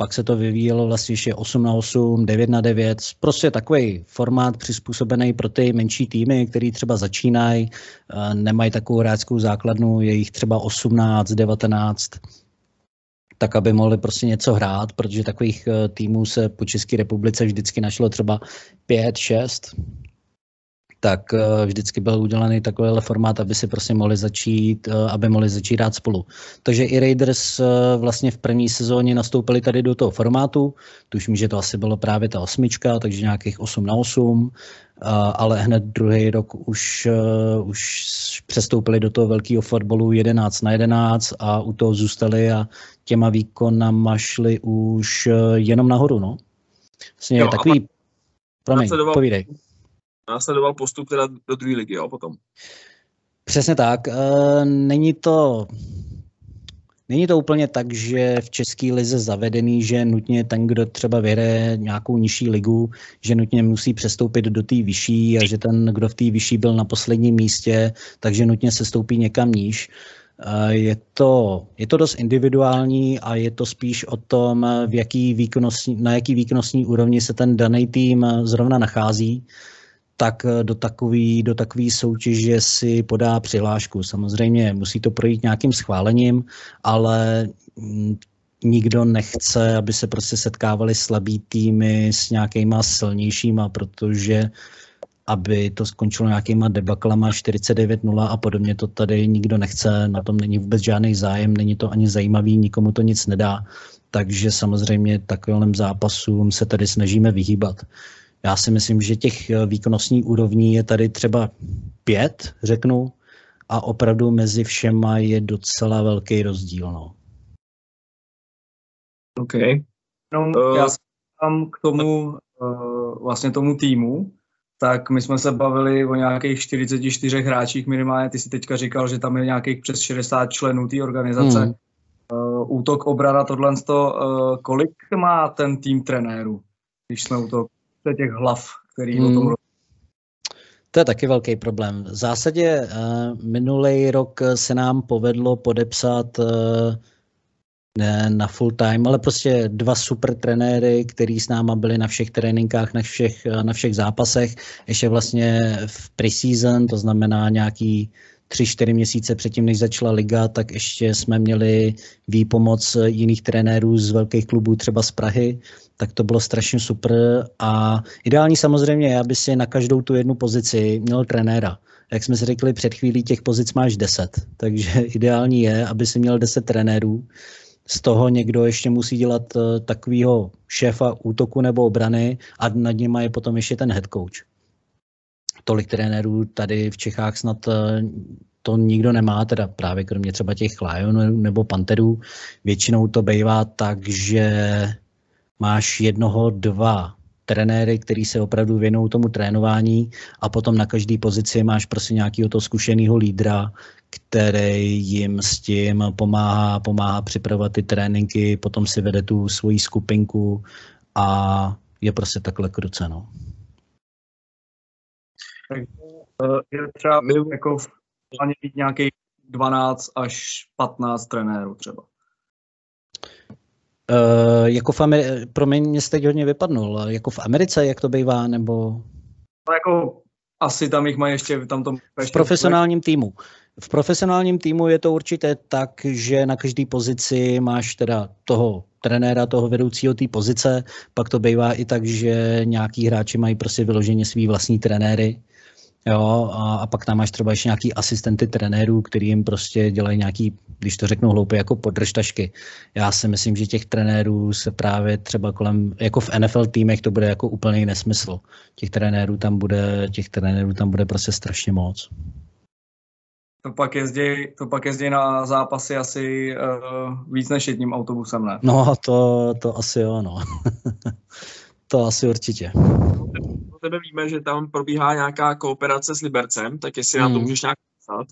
pak se to vyvíjelo vlastně ještě 8 na 8, 9 na 9, prostě takový formát přizpůsobený pro ty menší týmy, který třeba začínají, eh, nemají takovou hráčskou základnu, je jich třeba 18, 19, tak aby mohli prostě něco hrát, protože takových eh, týmů se po České republice vždycky našlo třeba 5, 6, tak eh, vždycky byl udělaný takovýhle formát, aby si prostě mohli začít, eh, aby mohli začít hrát spolu. Takže i Raiders vlastně v první sezóně nastoupili tady do toho formátu, tuším, že to asi bylo právě ta osmička, takže nějakých 8 na 8, ale hned druhý rok už, už přestoupili do toho velkého fotbalu 11 na 11 a u toho zůstali a těma výkonama šli už eh, jenom nahoru, no. Vlastně jo, takový, promiň, povídej. Následoval postup teda do druhé ligy, jo, potom. Přesně tak. E, není to, Není to úplně tak, že v české lize zavedený, že nutně ten, kdo třeba vyhraje nějakou nižší ligu, že nutně musí přestoupit do té vyšší a že ten, kdo v té vyšší byl na posledním místě, takže nutně se stoupí někam níž. Je to, je to dost individuální a je to spíš o tom, v jaký výkonnostní, na jaký výkonnostní úrovni se ten daný tým zrovna nachází, tak do takový, do takový soutěže si podá přihlášku. Samozřejmě musí to projít nějakým schválením, ale mm, nikdo nechce, aby se prostě setkávali slabý týmy s nějakýma silnějšíma, protože aby to skončilo nějakýma debaklama 49-0 a podobně, to tady nikdo nechce, na tom není vůbec žádný zájem, není to ani zajímavý, nikomu to nic nedá, takže samozřejmě takovým zápasům se tady snažíme vyhýbat. Já si myslím, že těch výkonnostních úrovní je tady třeba pět, řeknu, a opravdu mezi všema je docela velký rozdíl. No. OK. No, já jsem k tomu, uh, vlastně tomu týmu, tak my jsme se bavili o nějakých 44 hráčích minimálně. Ty si teďka říkal, že tam je nějakých přes 60 členů té organizace. Hmm. uh, útok, obrana, tohle, uh, kolik má ten tým trenérů, když jsme u toho, těch hlav, který hmm. o tom hmm. to je taky velký problém. V zásadě uh, minulý rok se nám povedlo podepsat uh, ne na full time, ale prostě dva super trenéry, který s náma byli na všech tréninkách, na všech, na všech zápasech, ještě vlastně v preseason, to znamená nějaký tři, čtyři měsíce předtím, než začala liga, tak ještě jsme měli výpomoc jiných trenérů z velkých klubů, třeba z Prahy, tak to bylo strašně super a ideální samozřejmě je, aby si na každou tu jednu pozici měl trenéra. Jak jsme si řekli před chvílí, těch pozic máš 10, takže <laughs> ideální je, aby si měl 10 trenérů, z toho někdo ještě musí dělat uh, takového šéfa útoku nebo obrany a nad ním je potom ještě ten head coach. Tolik trenérů tady v Čechách snad uh, to nikdo nemá, teda právě kromě třeba těch Lionů nebo Panterů. Většinou to bývá tak, že máš jednoho, dva trenéry, který se opravdu věnují tomu trénování a potom na každé pozici máš prostě nějakého toho zkušeného lídra, který jim s tím pomáhá, pomáhá připravovat ty tréninky, potom si vede tu svoji skupinku a je prostě takhle kruceno. Eh, je třeba jako mít nějakých 12 až 15 trenérů třeba. Uh, jako v Ameri- promiň, mě jste hodně vypadnul. Jako v Americe, jak to bývá, nebo? No jako asi tam jich mají ještě, tam to ještě V profesionálním týmu. V profesionálním týmu je to určitě tak, že na každé pozici máš teda toho trenéra, toho vedoucího té pozice, pak to bývá i tak, že nějaký hráči mají prostě vyloženě svý vlastní trenéry, Jo, a, a pak tam máš třeba ještě nějaký asistenty trenérů, který jim prostě dělají nějaký, když to řeknu hloupě, jako podržtašky. Já si myslím, že těch trenérů se právě třeba kolem, jako v NFL týmech to bude jako úplný nesmysl. Těch trenérů tam bude, těch trenérů tam bude prostě strašně moc. To pak jezdí, to pak jezdí na zápasy asi uh, víc než jedním autobusem, ne? No, to, to asi jo, no. <laughs> to asi určitě o tebe víme, že tam probíhá nějaká kooperace s Libercem, tak jestli hmm. na to můžeš nějak psát.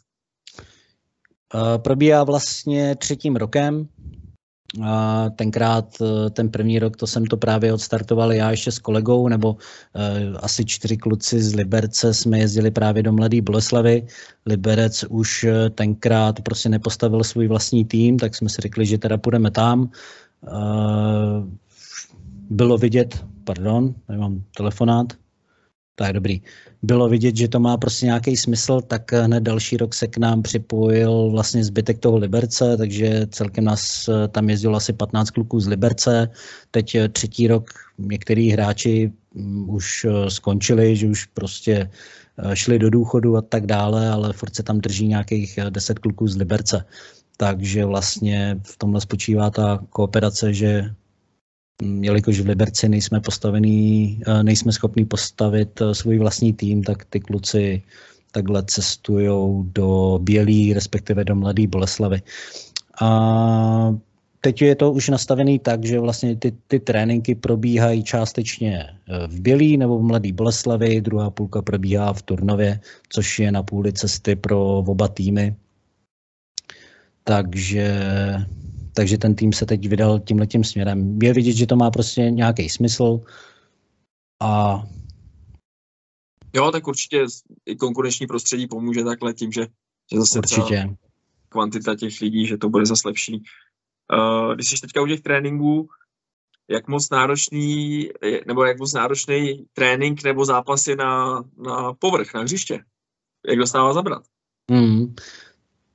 Uh, probíhá vlastně třetím rokem. Uh, tenkrát, uh, ten první rok, to jsem to právě odstartoval já ještě s kolegou, nebo uh, asi čtyři kluci z Liberce jsme jezdili právě do Mladé Boleslavy. Liberec už tenkrát prostě nepostavil svůj vlastní tým, tak jsme si řekli, že teda půjdeme tam. Bylo vidět, pardon, tady mám telefonát, tak dobrý. Bylo vidět, že to má prostě nějaký smysl, tak hned další rok se k nám připojil vlastně zbytek toho Liberce, takže celkem nás eh, tam jezdilo asi 15 kluků z Liberce. Teď eh, třetí rok některý hráči mm, už eh, skončili, že už prostě šli do důchodu a tak dále, ale furt se tam drží nějakých 10 kluků z Liberce. Takže vlastně v tomhle spočívá ta kooperace, že jelikož v Liberci nejsme postavený, eh, nejsme schopni postavit eh, svůj vlastní tým, tak ty kluci takhle cestují do Bělý, respektive do Mladé Boleslavy. A teď je to už nastavený tak, že vlastně ty, ty tréninky probíhají částečně eh, v Bělý nebo v Mladé Boleslavy, druhá půlka probíhá v Turnově, což je na půli cesty pro oba týmy. Takže takže ten tým se teď vydal tímhletím směrem. Je vidět, že to má prostě nějaký smysl a Jo, tak určitě i konkurenční prostředí pomůže takhle tím, že, že zase určitě. kvantita těch lidí, že to bude zase lepší. Uh, když jsi teďka u těch tréninků, jak moc náročný, nebo jak moc náročný trénink nebo zápas je na, na povrch, na hřiště? Jak dostává zabrat? Mm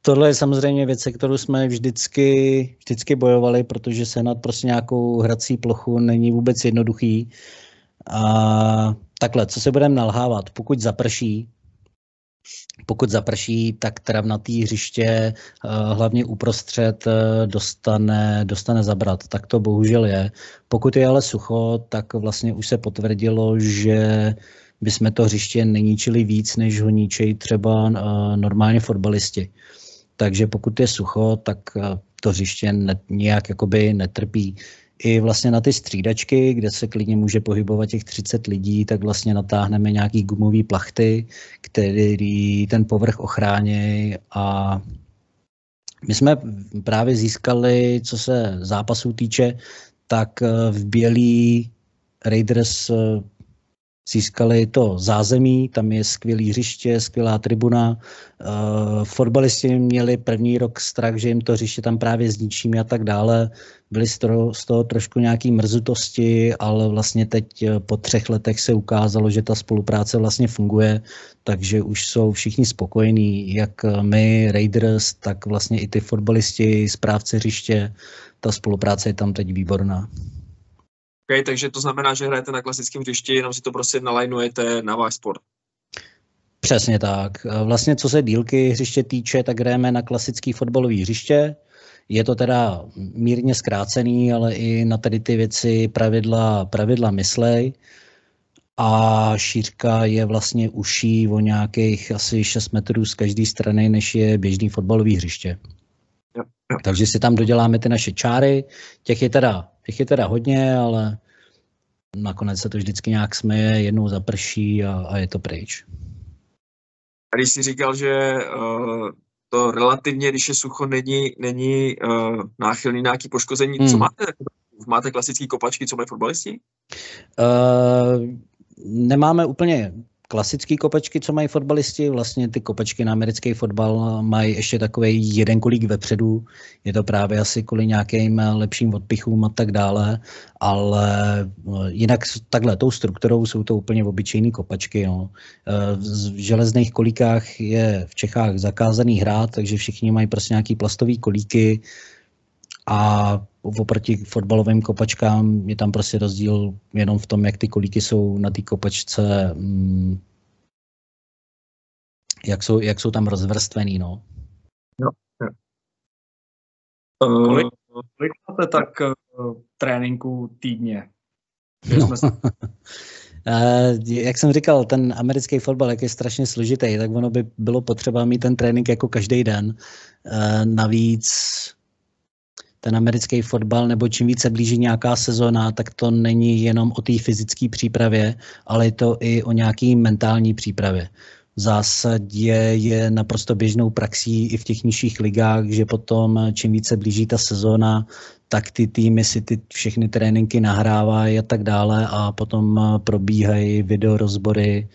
tohle je samozřejmě věc, se kterou jsme vždycky, vždycky bojovali, protože se nad prostě nějakou hrací plochu není vůbec jednoduchý. A takhle, co se budeme nalhávat? Pokud zaprší, pokud zaprší, tak travnatý hřiště, eh, hlavně uprostřed, eh, dostane, dostane zabrat. Tak to bohužel je. Pokud je ale sucho, tak vlastně už se potvrdilo, že bychom to hřiště neníčili víc, než ho ničejí třeba eh, normálně fotbalisti takže pokud je sucho, tak eh, to hřiště ne, nějak jakoby netrpí. I vlastně na ty střídačky, kde se klidně může pohybovat těch 30 lidí, tak vlastně natáhneme nějaký gumový plachty, který ten povrch ochránějí a My jsme právě získali, co se zápasů týče, tak v Bělý Raiders získali to zázemí, tam je skvělý hřiště, skvělá tribuna. Uh, fotbalisti měli první rok strach, že jim to hřiště tam právě zničíme a tak dále. Byly z toho, z toho trošku nějaký mrzutosti, ale vlastně teď eh, po třech letech se ukázalo, že ta spolupráce vlastně funguje, takže už jsou všichni spokojení, jak my, Raiders, tak vlastně i ty fotbalisti, správce hřiště. Ta spolupráce je tam teď výborná. Okay, takže to znamená, že hrajete na klasickém hřišti, jenom si to prostě nalajnujete na váš sport. Přesně tak. Vlastně co se dílky hřiště týče, tak hrajeme na klasický fotbalový hřiště. Je to teda mírně zkrácený, ale i na tady ty věci pravidla, pravidla myslej. A šířka je vlastně uší o nějakých asi 6 metrů z každé strany, než je běžný fotbalový hřiště. Jo, jo. Takže si tam doděláme ty naše čáry. Těch je teda, těch je teda hodně, ale nakonec se to vždycky nějak směje, jednou zaprší a, a je to pryč. A když jsi říkal, že uh, to relativně, když je sucho, není, není uh, náchylný nějaký poškození, hmm. co máte? Máte klasické kopačky, co mají fotbalisti? Uh, nemáme úplně klasické kopačky, co mají fotbalisti. Vlastně ty kopačky na americký fotbal mají ještě takový jeden kolík vepředu. Je to právě asi kvůli nějakým lepším odpichům a tak dále. Ale eh, jinak takhle tou strukturou jsou to úplně obyčejné kopačky. No. Eh, v železných kolíkách je v Čechách zakázaný hrát, takže všichni mají prostě nějaký plastový kolíky a oproti fotbalovým kopačkám je tam prostě rozdíl jenom v tom, jak ty kolíky jsou na té kopačce, mm, jak, jsou, jak jsou tam rozvrstvený, no. Jo, jo. Uh, kolik, kolik máte tak uh, tréninku týdně? No. Uh, <laughs> jak jsem říkal, ten americký fotbal, jak je strašně složitý, tak ono by bylo potřeba mít ten trénink jako každý den. Uh, navíc ten americký fotbal, nebo čím více blíží nějaká sezona, tak to není jenom o té fyzické přípravě, ale je to i o nějaký mentální přípravě. V zásadě je naprosto běžnou praxí i v těch nižších ligách, že potom čím více blíží ta sezóna, tak ty týmy si ty všechny tréninky nahrávají a tak dále a potom probíhají videorozbory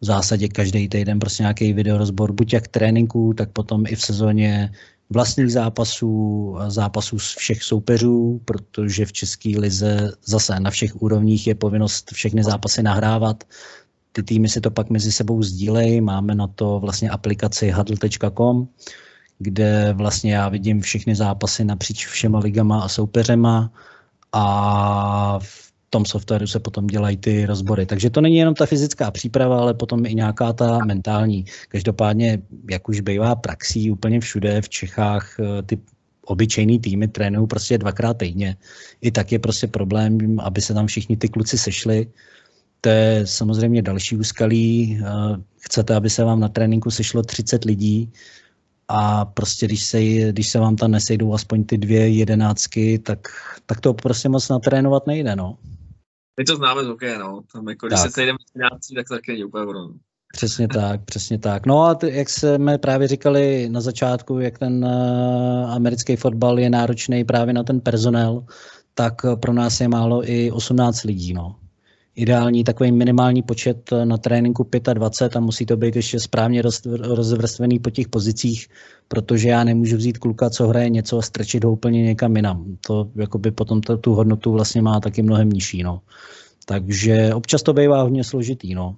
v zásadě každý týden prostě nějaký videorozbor, buď jak tréninku, tak potom i v sezóně vlastních zápasů, zápasů z všech soupeřů, protože v České lize zase na všech úrovních je povinnost všechny zápasy nahrávat. Ty týmy si to pak mezi sebou sdílejí, máme na to vlastně aplikaci huddle.com, kde vlastně já vidím všechny zápasy napříč všema ligama a soupeřema a tom softwaru se potom dělají ty rozbory. Takže to není jenom ta fyzická příprava, ale potom i nějaká ta mentální. Každopádně, jak už bývá praxí úplně všude v Čechách, eh, ty obyčejný týmy trénují prostě dvakrát týdně. I tak je prostě problém, aby se tam všichni ty kluci sešli. To je samozřejmě další úskalí. Eh, chcete, aby se vám na tréninku sešlo 30 lidí, a prostě když se, když se vám tam nesejdou aspoň ty dvě jedenáctky, tak, tak to prostě moc natrénovat nejde, no. My to známe z hokeje, no. Tam jako, když tak. se sejdeme s tak to taky není úplně ono. Přesně tak, přesně tak. No a t- jak jsme právě říkali na začátku, jak ten uh, americký fotbal je náročný právě na ten personel, tak pro nás je málo i 18 lidí, no ideální takový minimální počet na tréninku 25 a musí to být ještě správně roz, rozvrstvený po těch pozicích, protože já nemůžu vzít kluka, co hraje něco a strčit ho úplně někam jinam. To jakoby potom to, tu hodnotu vlastně má taky mnohem nižší. No. Takže občas to bývá hodně složitý. No.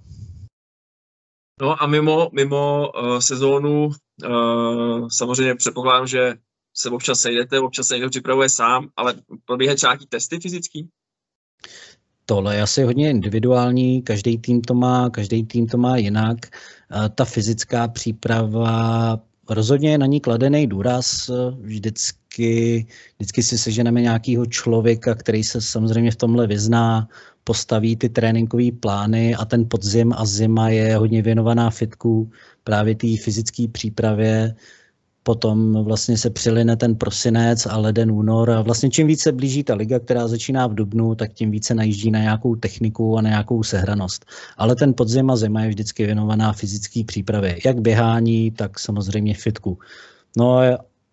No a mimo, mimo uh, sezónu uh, samozřejmě předpokládám, že se občas sejdete, občas se někdo připravuje sám, ale probíhají třeba testy fyzický? Tohle je asi hodně individuální, každý tým to má, každý tým to má jinak. Ta fyzická příprava rozhodně je na ní kladený důraz. Vždycky, vždycky si seženeme nějakého člověka, který se samozřejmě v tomhle vyzná, postaví ty tréninkové plány a ten podzim a zima je hodně věnovaná fitku, právě té fyzické přípravě potom vlastně se přiline ten prosinec a leden, únor a vlastně čím více blíží ta liga, která začíná v dubnu, tak tím více najíždí na nějakou techniku a na nějakou sehranost. Ale ten podzim a zima je vždycky věnovaná fyzické přípravě, jak běhání, tak samozřejmě fitku. No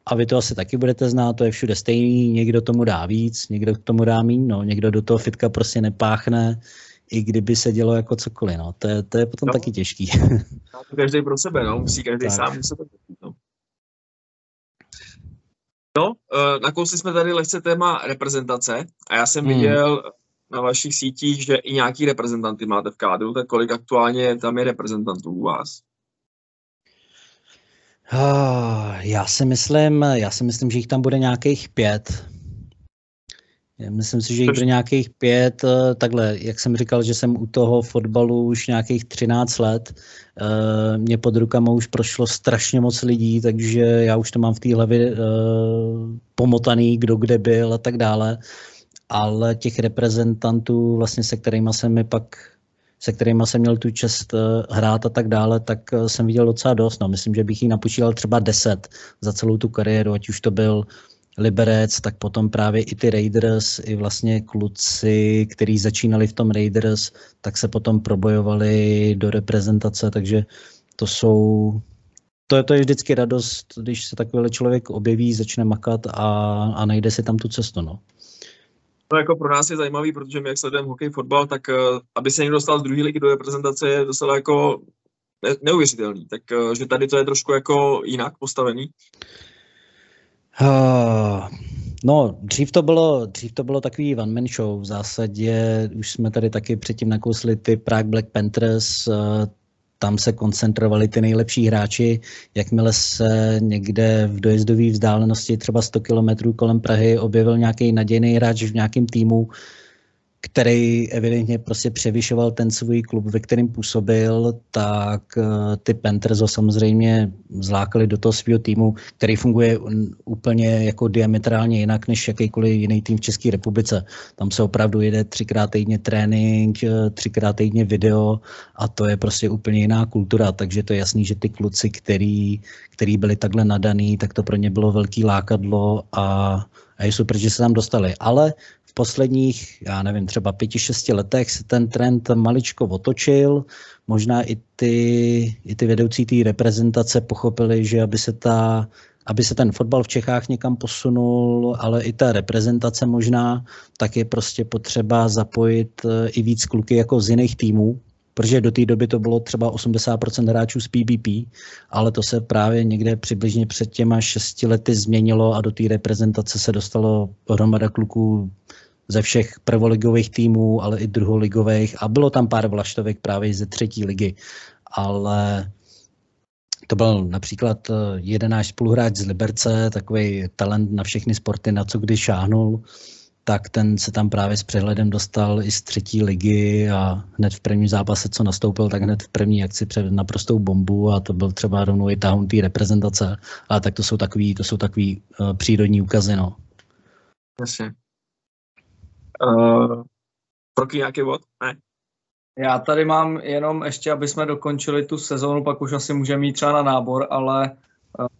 a vy to asi taky budete znát, to je všude stejný, někdo tomu dá víc, někdo tomu dá míň, no, někdo do toho fitka prostě nepáchne, i kdyby se dělo jako cokoliv, no. To je, to je potom no. taky těžký. každý pro sebe, no. Musí každý tak. sám sebe. No. No, eh, nakousli jsme tady lehce téma reprezentace a já jsem hmm. viděl na vašich sítích, že i nějaký reprezentanty máte v kádru, tak kolik aktuálně tam je reprezentantů u vás? Ah, já si myslím, já si myslím, že jich tam bude nějakých pět. Myslím si, že jich bude nějakých pět. Eh, takhle, jak jsem říkal, že jsem u toho fotbalu už nějakých 13 let. Eh, mě pod rukama už prošlo strašně moc lidí, takže já už to mám v té hlavě eh, pomotaný, kdo kde byl a tak dále. Ale těch reprezentantů, vlastně se kterými jsem mi pak se kterými jsem měl tu čest hrát a tak dále, tak jsem viděl docela dost. No, myslím, že bych jí napočítal třeba 10 za celou tu kariéru, ať už to byl Liberec, tak potom právě i ty Raiders, i vlastně kluci, kteří začínali v tom Raiders, tak se potom probojovali do reprezentace, takže to jsou, to je, to je vždycky radost, když se takovýhle člověk objeví, začne makat a, a najde si tam tu cestu. No. To jako pro nás je zajímavý, protože my jak sledujeme hokej, fotbal, tak uh, aby se někdo dostal z druhé ligy do reprezentace je docela jako neuvěřitelný. Tak uh, že tady to je trošku jako jinak postavený. Uh, no, dřív to, bylo, dřív to bylo takový one man show. V zásadě už jsme tady taky předtím nakousli ty Prague Black Panthers, uh, tam se koncentrovali ty nejlepší hráči. Jakmile se někde v dojezdové vzdálenosti třeba 100 km kolem Prahy objevil nějaký nadějný hráč v nějakém týmu, který evidentně prostě převyšoval ten svůj klub, ve kterém působil, tak eh, ty Panthers ho samozřejmě zlákali do toho svého týmu, který funguje úplně jako diametrálně jinak než jakýkoliv jiný tým v České republice. Tam se opravdu jede třikrát týdně trénink, eh, třikrát týdně video a to je prostě úplně jiná kultura, takže to je jasný, že ty kluci, který, který byli takhle nadaný, tak to pro ně bylo velký lákadlo a, a je super, že se tam dostali. Ale v posledních, já nevím, třeba pěti, šesti letech se ten trend maličko otočil. Možná i ty, i ty vedoucí té reprezentace pochopili, že aby se ta aby se ten fotbal v Čechách někam posunul, ale i ta reprezentace možná, tak je prostě potřeba zapojit eh, i víc kluky jako z jiných týmů, protože do té doby to bylo třeba 80% hráčů z PBP, ale to se právě někde přibližně před těma šesti lety změnilo a do té reprezentace se dostalo hromada kluků ze všech prvoligových týmů, ale i druholigových a bylo tam pár vlaštovek právě ze třetí ligy, ale to byl například eh, jeden náš spoluhráč z Liberce, takový talent na všechny sporty, na co kdy šáhnul, tak ten se tam právě s přehledem dostal i z třetí ligy a hned v prvním zápase, co nastoupil, tak hned v první akci před naprostou bombu a to byl třeba rovnou i tahun té reprezentace. Ale tak to jsou takový, to jsou takový uh, přírodní ukazy, no. Jasně. Uh, Proky nějaký bod? Ne. Já tady mám jenom ještě, aby jsme dokončili tu sezónu, pak už asi můžeme mít třeba na nábor, ale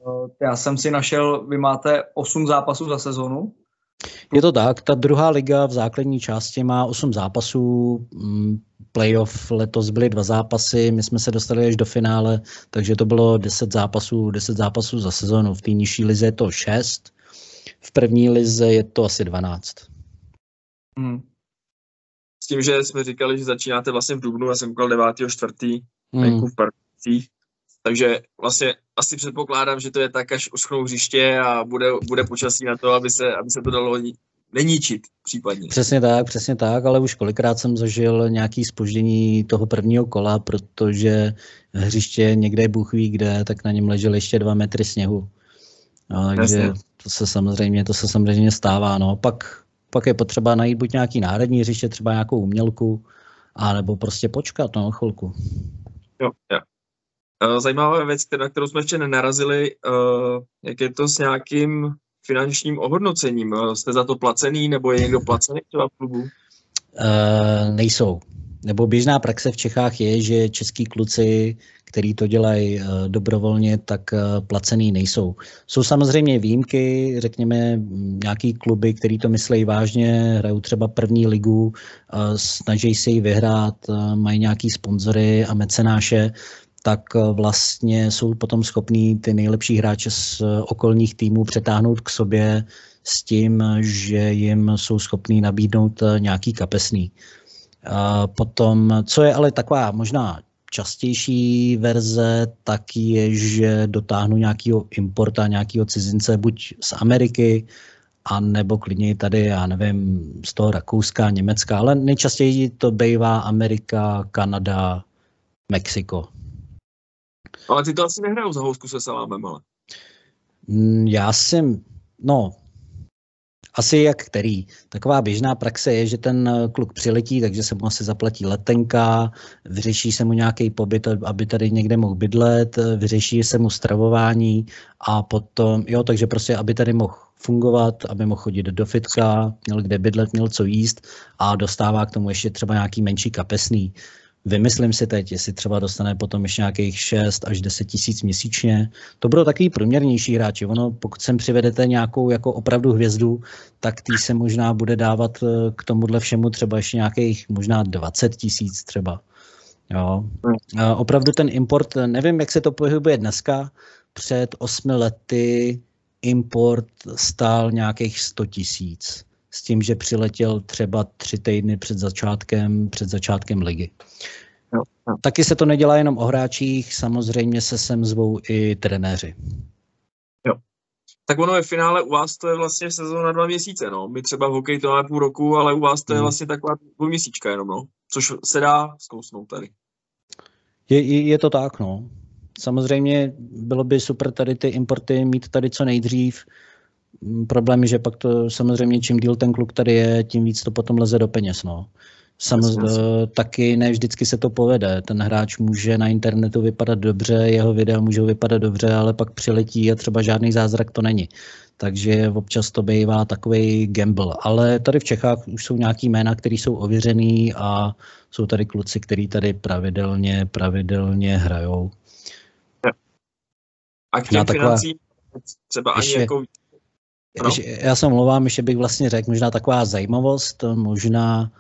uh, já jsem si našel, vy máte 8 zápasů za sezónu. Je to tak, ta druhá liga v základní části má 8 zápasů, mm, playoff letos byly dva zápasy, my jsme se dostali až do finále, takže to bylo 10 zápasů, 10 zápasů za sezónu. V té nižší lize je to 6, v první lize je to asi 12. Hmm. S tím, že jsme říkali, že začínáte vlastně v Dubnu, já jsem koukal 9. čtvrtý, hmm. v Pardubicích, takže vlastně asi předpokládám, že to je tak, až uschnou hřiště a bude, bude počasí na to, aby se, aby se to dalo neníčit případně. Přesně tak, přesně tak, ale už kolikrát jsem zažil nějaký spoždění toho prvního kola, protože hřiště někde Bůh ví kde, tak na něm ležely ještě dva metry sněhu. No, takže to se samozřejmě, to se samozřejmě stává. No. Pak pak je potřeba najít buď nějaký národní hřiště, třeba nějakou umělku, anebo prostě počkat no, chvilku. Jo, jo. E, zajímavá věc, na kterou jsme ještě nenarazili, e, jak je to s nějakým finančním ohodnocením? E, jste za to placený, nebo je někdo placený třeba v klubu? Uh, nejsou. Nebo běžná praxe v Čechách je, že český kluci který to dělají eh, dobrovolně, tak eh, placený nejsou. Jsou samozřejmě výjimky, řekněme nějaký kluby, který to myslejí vážně, hrajou třeba první ligu, snaží se ji vyhrát, mají nějaký sponzory a mecenáše, tak vlastně jsou potom schopní ty nejlepší hráče z okolních týmů přetáhnout k sobě s tím, že jim jsou schopní nabídnout nějaký kapesný. Potom, co je ale taková možná častější verze, tak je, že dotáhnu nějakého importa, nějakého cizince, buď z Ameriky, a nebo klidně tady, já nevím, z toho Rakouska, Německa, ale nejčastěji to bývá Amerika, Kanada, Mexiko. Ale ty to asi nehrajou za housku se salámem, ale. Mm, já jsem, no, asi jak který. Taková běžná praxe je, že ten kluk přiletí, takže se mu asi zaplatí letenka, vyřeší se mu nějaký pobyt, aby tady někde mohl bydlet, vyřeší se mu stravování a potom, jo, takže prostě, aby tady mohl fungovat, aby mohl chodit do fitka, měl kde bydlet, měl co jíst a dostává k tomu ještě třeba nějaký menší kapesný. Vymyslím si teď, jestli třeba dostane potom ještě nějakých 6 až 10 tisíc měsíčně. To budou takový průměrnější hráči. Ono, pokud sem přivedete nějakou jako opravdu hvězdu, tak tý se možná bude dávat eh, k tomuhle všemu třeba ještě nějakých možná 20 tisíc třeba. Jo. A opravdu ten import, nevím, jak se to pohybuje dneska, před osmi lety import stál nějakých 100 tisíc s tím, že přiletěl třeba tři týdny před začátkem, před začátkem ligy. Jo, jo. Taky se to nedělá jenom o hráčích, samozřejmě se sem zvou i trenéři. Jo. Tak ono ve finále u vás to je vlastně sezóna na dva měsíce, no. My třeba v hokeji to máme půl roku, ale u vás to je hmm. vlastně taková měsíčka jenom, no. Což se dá zkousnout tady. Je, je, je to tak, no. Samozřejmě bylo by super tady ty importy mít tady co nejdřív, Problém je, že pak to samozřejmě čím díl ten kluk tady je, tím víc to potom leze do peněz. No. Samozřejmě taky ne vždycky se to povede. Ten hráč může na internetu vypadat dobře, jeho videa můžou vypadat dobře, ale pak přiletí a třeba žádný zázrak to není. Takže občas to bývá takový gamble. Ale tady v Čechách už jsou nějaký jména, které jsou ověřený a jsou tady kluci, kteří tady pravidelně, pravidelně hrajou. A k těm taková... třeba ani ještě, jako No. Já se omlouvám, ještě bych vlastně řekl, možná taková zajímavost, možná,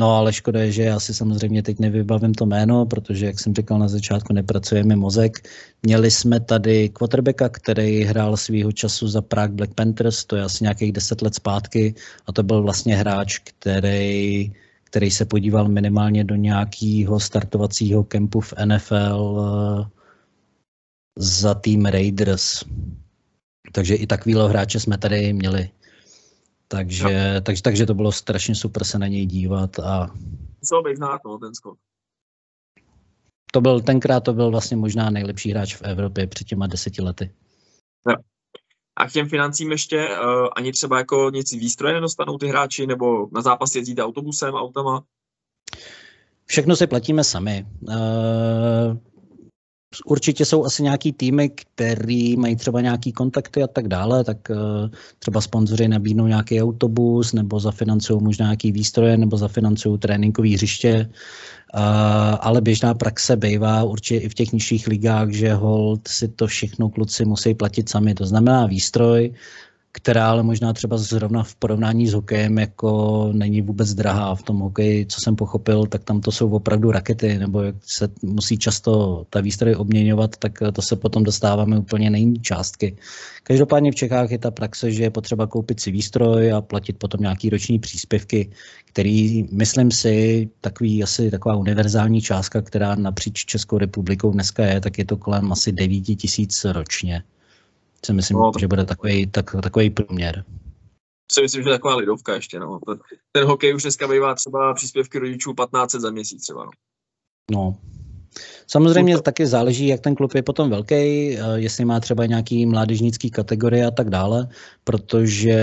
no ale škoda je, že já si samozřejmě teď nevybavím to jméno, protože, jak jsem říkal na začátku, nepracujeme mozek. Měli jsme tady quarterbacka, který hrál svýho času za Prague Black Panthers, to je asi nějakých deset let zpátky a to byl vlastně hráč, který který se podíval minimálně do nějakého startovacího kempu v NFL eh, za tým Raiders. Takže i takovýhle hráče jsme tady měli. Takže, no. takže, takže to bylo strašně super se na něj dívat. A... Co bych znát, no, ten skok. To byl, tenkrát to byl vlastně možná nejlepší hráč v Evropě před těma deseti lety. No. A k těm financím ještě uh, ani třeba jako nic výstroje nedostanou ty hráči, nebo na zápas jezdíte autobusem, autama? Všechno si platíme sami. Uh, Určitě jsou asi nějaký týmy, který mají třeba nějaký kontakty a tak dále, tak uh, třeba sponzoři nabídnou nějaký autobus nebo zafinancují možná nějaký výstroje nebo zafinancují tréninkové hřiště, uh, ale běžná praxe bývá určitě i v těch nižších ligách, že hold si to všechno kluci musí platit sami, to znamená výstroj, která ale možná třeba zrovna v porovnání s hokejem jako není vůbec drahá. V tom hokeji, co jsem pochopil, tak tam to jsou opravdu rakety, nebo jak se musí často ta výstroj obměňovat, tak to se potom dostáváme úplně na jiné částky. Každopádně v Čechách je ta praxe, že je potřeba koupit si výstroj a platit potom nějaký roční příspěvky, který, myslím si, takový asi taková univerzální částka, která napříč Českou republikou dneska je, tak je to kolem asi 9 tisíc ročně si myslím, no, že bude takový, tak, takový průměr. Si myslím, že taková lidovka ještě. No. Ten, ten hokej už dneska bývá třeba příspěvky rodičů 15 za měsíc třeba. No. no. Samozřejmě to... taky záleží, jak ten klub je potom velký, eh, jestli má třeba nějaký mládežnický kategorie a tak dále, protože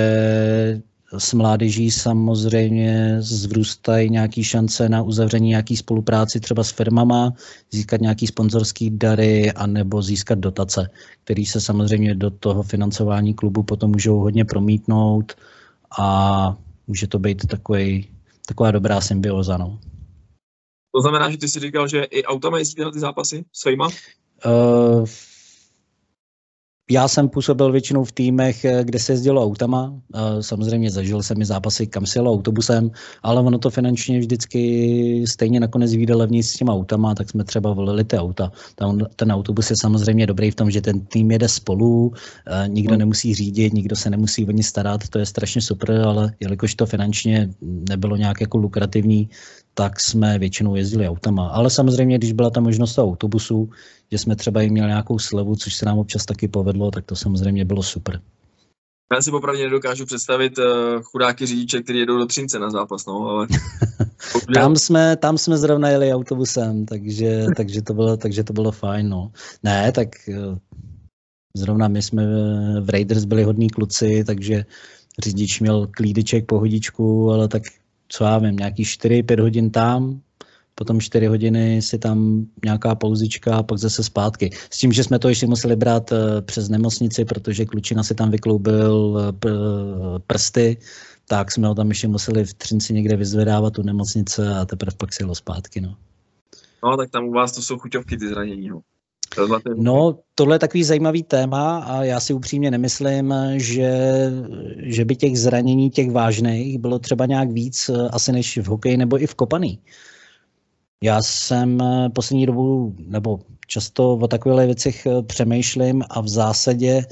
s mládeží samozřejmě zvrůstají nějaké šance na uzavření nějaký spolupráci třeba s firmama, získat nějaký sponzorský dary anebo získat dotace, které se samozřejmě do toho financování klubu potom můžou hodně promítnout a může to být takový, taková dobrá symbioza. No. To znamená, že ty jsi říkal, že i autama jezdíte na ty zápasy svýma? Uh, já jsem působil většinou v týmech, eh, kde se jezdilo autama. Samozřejmě zažil jsem i zápasy, kam se jelo autobusem, ale ono to finančně vždycky stejně nakonec vyjde levněji s těma autama, tak jsme třeba volili ty auta. Tam, ten autobus je samozřejmě dobrý v tom, že ten tým jede spolu, nikdo hmm. nemusí řídit, nikdo se nemusí o ně starat, to je strašně super, ale jelikož to finančně nebylo nějak jako lukrativní, tak jsme většinou jezdili autama. Ale samozřejmě, když byla ta možnost autobusu, že jsme třeba jim měli nějakou slevu, což se nám občas taky povedlo, tak to samozřejmě bylo super. Já si popravdě nedokážu představit uh, chudáky řidiče, kteří jedou do Třince na zápas, no, ale... <laughs> tam, jsme, tam jsme zrovna jeli autobusem, takže, takže, to, bylo, takže to bylo fajn, no. Ne, tak uh, zrovna my jsme v Raiders byli hodní kluci, takže řidič měl klídeček, pohodičku, ale tak co já vím, nějaký 4-5 hodin tam, potom 4 hodiny si tam nějaká pauzička a pak zase zpátky. S tím, že jsme to ještě museli brát eh, přes nemocnici, protože klučina si tam vykloubil eh, prsty, tak jsme ho tam ještě museli v Třinci někde vyzvedávat tu nemocnice a teprve pak si jelo zpátky. No. no, tak tam u vás to jsou chuťovky ty zranění. No. No, tohle je takový zajímavý téma a já si upřímně nemyslím, že, že by těch zranění, těch vážných, bylo třeba nějak víc eh, asi než v hokeji nebo i v kopaný. Já jsem eh, poslední dobu, nebo často o takových věcech eh, přemýšlím a v zásadě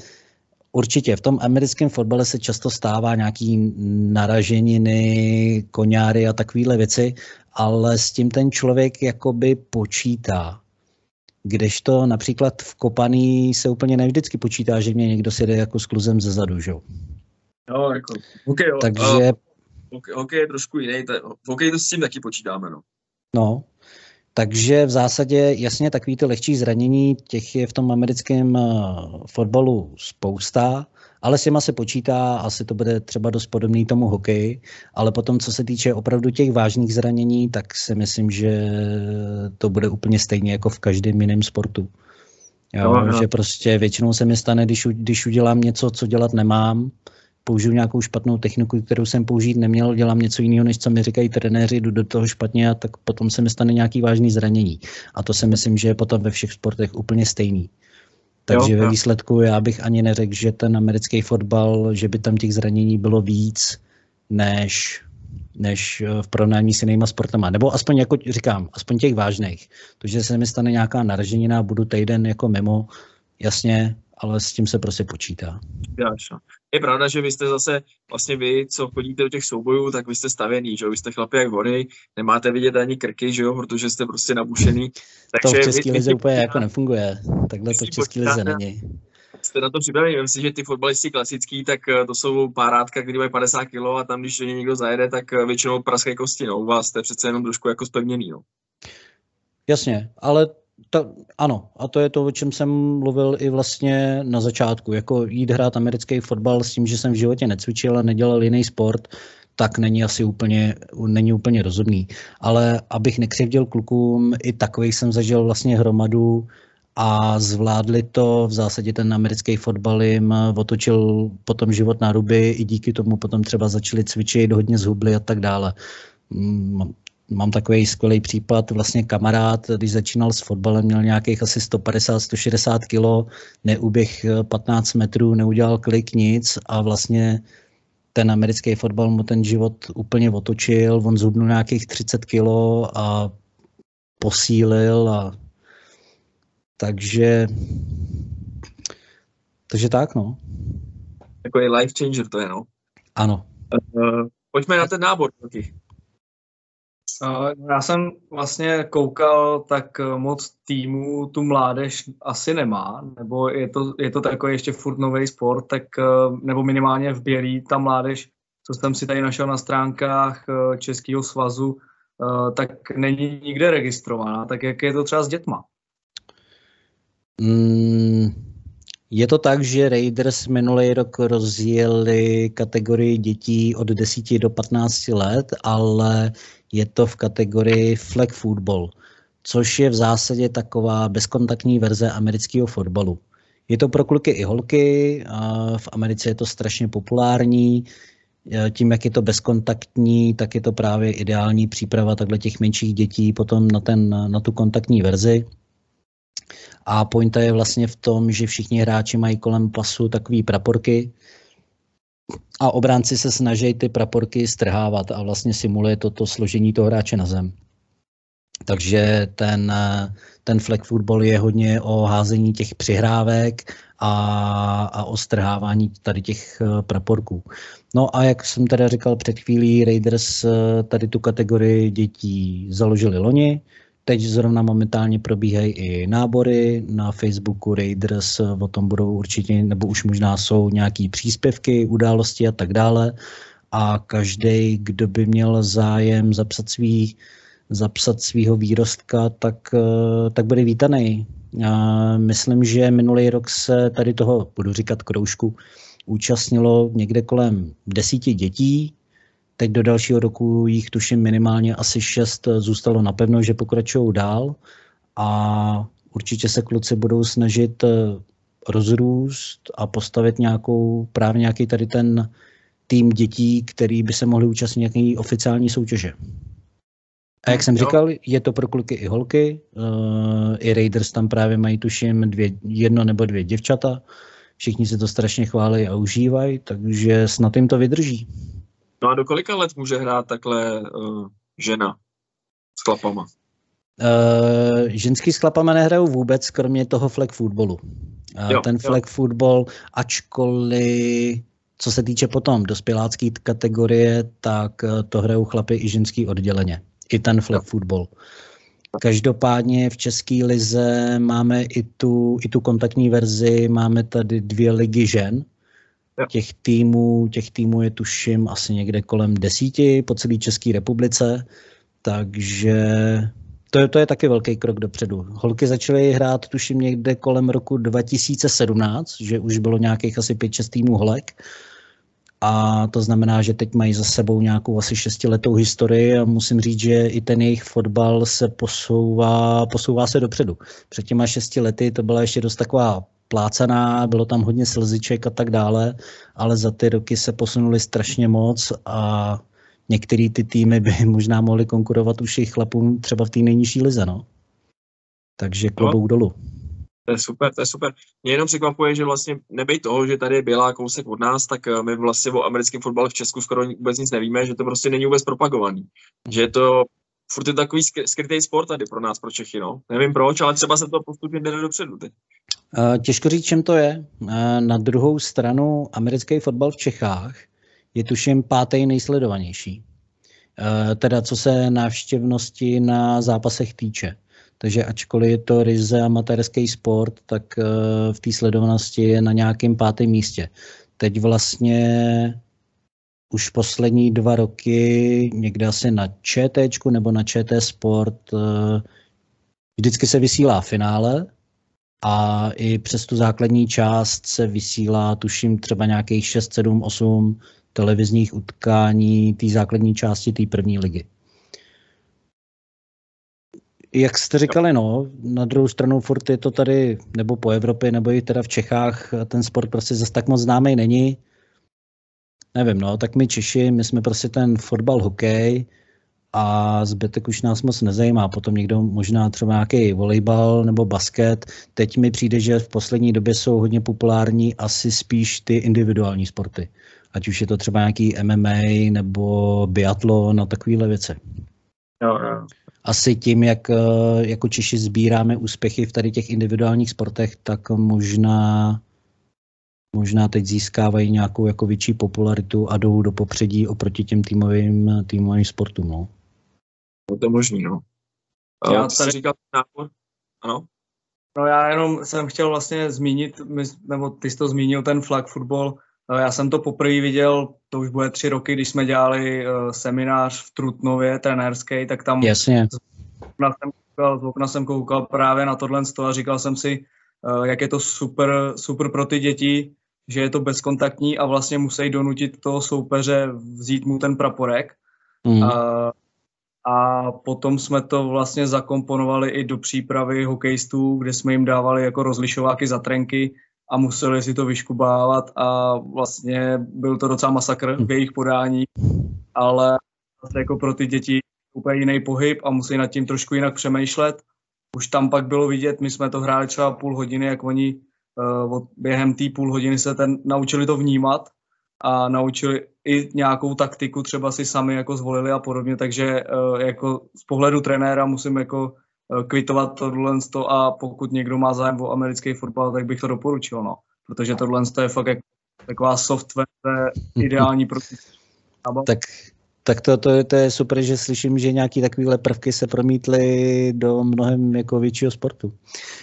určitě v tom americkém fotbale se často stává nějaký naraženiny, koňáry a takovéhle věci, ale s tím ten člověk jakoby počítá Kdežto například v kopaný se úplně nevždycky počítá, že mě někdo sjede jako s kluzem ze zadu, že? Jo, jako, okay, jo. Takže... Uh, okay, hokej je trošku jiný, v hokeji to s tím taky počítáme, no. No, takže v zásadě jasně takový ty lehčí zranění, těch je v tom americkém uh, fotbalu spousta ale s těma se počítá, asi to bude třeba dost podobný tomu hokeji, ale potom, co se týče opravdu těch vážných zranění, tak si myslím, že to bude úplně stejně jako v každém jiném sportu. Jo, no, no. Že prostě většinou se mi stane, když, když udělám něco, co dělat nemám, použiju nějakou špatnou techniku, kterou jsem použít neměl, dělám něco jiného, než co mi říkají trenéři, jdu do toho špatně a tak potom se mi stane nějaký vážný zranění. A to si myslím, že je potom ve všech sportech úplně stejný. Takže jo, ve výsledku já bych ani neřekl, že ten americký fotbal, že by tam těch zranění bylo víc, než, než eh, v porovnání s jinýma sportama. Nebo aspoň, jako říkám, aspoň těch vážných. To, že se mi stane nějaká naraženina, budu týden jako mimo, jasně, ale s tím se prostě počítá. Je pravda, že vy jste zase, vlastně vy, co chodíte do těch soubojů, tak vy jste stavěný, že jo? Vy jste chlapi jak hory, nemáte vidět ani krky, že jo? Protože jste prostě nabušený. Takže to v české lize úplně jako nefunguje. Takhle to v české lize není. Jste na to připraveni. Myslím si, že ty fotbalisti klasický, tak eh, to jsou párátka, kdy mají 50 kg a tam, když někdo zajede, tak eh, většinou praskají kosti. No. U vás jste přece jenom trošku jako spevněný. No. Jasně, ale to, ano, a to je to, o čem jsem mluvil i vlastně na začátku. Jako jít hrát americký fotbal s tím, že jsem v životě necvičil a nedělal jiný sport, tak není asi úplně, není úplně rozumný. Ale abych nekřivděl klukům, i takových jsem zažil vlastně hromadu a zvládli to, v zásadě ten americký fotbal jim otočil potom život na ruby, i díky tomu potom třeba začali cvičit, hodně zhubli a tak dále mm, mám takový skvělý případ, vlastně kamarád, když začínal s fotbalem, měl nějakých asi 150-160 kg, neuběh 15 metrů, neudělal klik, nic a vlastně ten americký fotbal mu ten život úplně otočil, on zhubnul nějakých 30 kg a posílil a takže takže tak, no. Takový life changer to je, no. Ano. Uh, pojďme na ten nábor taky. Já jsem vlastně koukal, tak eh, moc týmů tu mládež asi nemá, nebo je to, je to takový ještě furt nový sport, tak, eh, nebo minimálně v Bělí ta mládež, co jsem si tady našel na stránkách eh, Českého svazu, tak není nikde registrovaná. Tak jak je to třeba s dětma? Mm, je to tak, že Raiders minulý rok rozjeli kategorii dětí od 10 do 15 let, ale je to v kategorii flag football, což je v zásadě taková bezkontaktní verze amerického fotbalu. Je to pro kluky i holky, v Americe je to strašně populární, tím, jak je to bezkontaktní, tak je to právě ideální příprava takhle těch menších dětí potom na, ten, na tu kontaktní verzi. A pointa je vlastně v tom, že všichni hráči mají kolem pasu takové praporky a obránci se snaží ty praporky strhávat a vlastně simuluje to, to složení toho hráče na zem. Takže ten, ten flag football je hodně o házení těch přihrávek a, a o strhávání tady těch eh, praporků. No a jak jsem teda říkal před chvílí, Raiders eh, tady tu kategorii dětí založili loni, Teď zrovna momentálně probíhají i nábory na Facebooku Raiders, o tom budou určitě, nebo už možná jsou nějaký příspěvky, události a tak dále. A každý, kdo by měl zájem zapsat svý, zapsat svýho výrostka, tak, eh, tak bude vítaný. Já myslím, že minulý rok se tady toho, budu říkat kroužku, účastnilo někde kolem desíti dětí, Teď do dalšího roku jich tuším minimálně asi šest zůstalo napevno, že pokračují dál a určitě se kluci budou snažit eh, rozrůst a postavit nějakou, právě nějaký tady ten tým dětí, který by se mohli účastnit nějaké oficiální soutěže. A jak jsem říkal, je to pro kluky i holky. Uh, I Raiders tam právě mají, tuším, dvě, jedno nebo dvě děvčata. Všichni se to strašně chválí a užívají, takže snad jim to vydrží. No a do kolika let může hrát takhle uh, žena s chlapama? Uh, ženský s chlapama nehrajou vůbec, kromě toho flag footballu. Uh, jo, ten flag jo. football, ačkoliv co se týče potom dospělácké kategorie, tak to hrajou chlapy i ženský odděleně. I ten flag football. Každopádně v České lize máme i tu, i tu kontaktní verzi, máme tady dvě ligy žen, Těch týmů, těch týmů je tuším asi někde kolem desíti po celé České republice, takže to je, to je taky velký krok dopředu. Holky začaly hrát tuším někde kolem roku 2017, že už bylo nějakých asi 5-6 týmů holek. A to znamená, že teď mají za sebou nějakou asi šestiletou historii a musím říct, že i ten jejich fotbal se posouvá, posouvá se dopředu. Před těma šesti lety to byla ještě dost taková plácaná, bylo tam hodně slziček a tak dále, ale za ty roky se posunuli strašně moc a některé ty týmy by <laughs> možná mohly konkurovat už jejich chlapům třeba v té nejnižší lize, no. Takže klobouk no. dolů. To je super, to je super. Mě jenom překvapuje, že vlastně nebej toho, že tady je Bělá kousek od nás, tak eh, my vlastně o americkém fotbale v Česku skoro vůbec nic nevíme, že to prostě není vůbec propagovaný. Že je to furt je takový skrytý sport tady pro nás, pro Čechy, no. Nevím proč, ale třeba se to postupně jde dopředu teď. Těžko říct, čem to je. Na druhou stranu americký fotbal v Čechách je tuším pátý nejsledovanější. Teda co se návštěvnosti na zápasech týče. Takže ačkoliv je to ryze amatérský sport, tak v té sledovanosti je na nějakém pátém místě. Teď vlastně už poslední dva roky někde asi na ČT nebo na ČT Sport vždycky se vysílá finále a i přes tu základní část se vysílá, tuším, třeba nějakých 6, 7, 8 televizních utkání té základní části té první ligy. Jak jste říkali, no, na druhou stranu furt je to tady, nebo po Evropě, nebo i teda v Čechách, ten sport prostě zase tak moc známý není. Nevím, no, tak my Češi, my jsme prostě ten fotbal, hokej, a zbytek už nás moc nezajímá. Potom někdo možná třeba nějaký volejbal nebo basket. Teď mi přijde, že v poslední době jsou hodně populární asi spíš ty individuální sporty. Ať už je to třeba nějaký MMA nebo biatlon a takovéhle věci. Jo, jo. Asi tím, jak eh, jako Češi sbíráme úspěchy v tady těch individuálních sportech, tak možná možná teď získávají nějakou jako větší popularitu a jdou do popředí oproti těm týmovým, týmovým sportům. No. No to je možný, no. Já uh, tady... říkal nápor? Ano? No já jenom jsem chtěl vlastně zmínit, nebo ty jsi to zmínil, ten flag football. Eh, já jsem to poprvé viděl, to už bude tři roky, když jsme dělali uh, seminář v Trutnově, trenérský, tak tam Jasně. Z okna jsem koukal, z okna jsem koukal právě na tohle a říkal jsem si, uh, jak je to super, super pro ty děti, že je to bezkontaktní a vlastně musí donutit toho soupeře vzít mu ten praporek. Mm. Uh, a potom jsme to vlastně zakomponovali i do přípravy hokejistů, kde jsme jim dávali jako rozlišováky za trenky a museli si to vyškubávat a vlastně byl to docela masakr v jejich podání, ale jako pro ty děti úplně jiný pohyb a musí nad tím trošku jinak přemýšlet. Už tam pak bylo vidět, my jsme to hráli třeba půl hodiny, jak oni uh, během té půl hodiny se ten, naučili to vnímat a naučili i nějakou taktiku třeba si sami jako zvolili a podobně, takže uh, jako z pohledu trenéra musím jako uh, kvitovat tohle a pokud někdo má zájem o americký fotbal, tak bych to doporučil, no. Protože tohle je fakt jako taková software, ideální pro tak tak to, to, to je super, že slyším, že nějaký takovýhle prvky se promítly do mnohem jako většího sportu.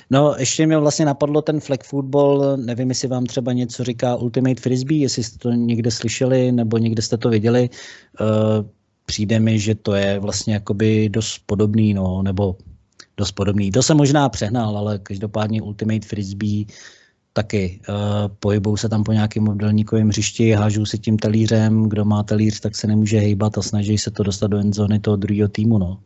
No, ještě mě vlastně napadlo ten flag football, nevím, jestli vám třeba něco říká Ultimate Frisbee, jestli jste to někde slyšeli nebo někde jste to viděli. Uh, přijde mi, že to je vlastně jakoby dost podobný, no, nebo dost podobný. To jsem možná přehnal, ale každopádně Ultimate Frisbee taky uh, pohybou se tam po nějakém obdelníkovém hřišti, hážou si tím talířem, kdo má talíř, tak se nemůže hejbat a snaží se to dostat do endzóny toho druhého týmu. No.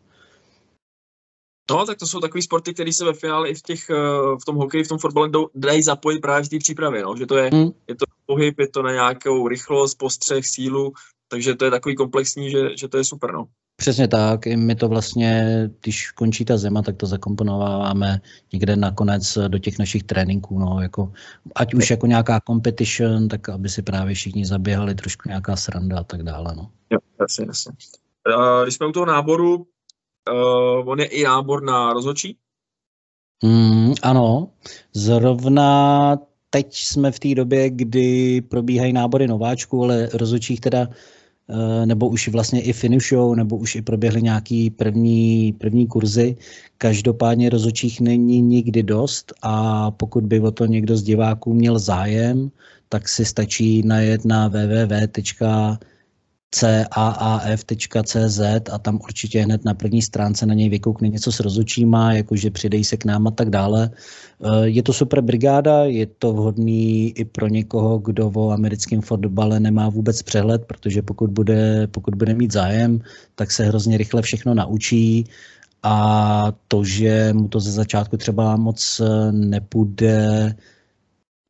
No, tak to jsou takové sporty, které se ve finále i v, těch, eh, v tom hokeji, v tom fotbale dají zapojit právě v té přípravě, no? že to je, hmm. je to pohyb, je to na nějakou rychlost, postřeh, sílu, takže to je takový komplexní, že, že to je super. No. Přesně tak, i my to vlastně, když končí ta zima, tak to zakomponováváme někde nakonec do těch našich tréninků, no, jako, ať už jako nějaká competition, tak aby si právě všichni zaběhali trošku nějaká sranda a tak dále, no. Jo, jasně, jasně. Když jsme u toho náboru, uh, on je i nábor na rozhodčí? Mm, ano, zrovna teď jsme v té době, kdy probíhají nábory nováčků, ale rozhodčích teda nebo už vlastně i finišou, nebo už i proběhly nějaký první, první kurzy. Každopádně rozočích není nikdy dost a pokud by o to někdo z diváků měl zájem, tak si stačí najet na www caaf.cz a tam určitě hned na první stránce na něj vykoukne něco s rozučíma, jakože přidej se k nám a tak dále. Eh, je to super brigáda, je to vhodný i pro někoho, kdo o americkém fotbale nemá vůbec přehled, protože pokud bude, pokud bude mít zájem, tak se hrozně rychle všechno naučí a to, že mu to ze začátku třeba moc eh, nepůjde,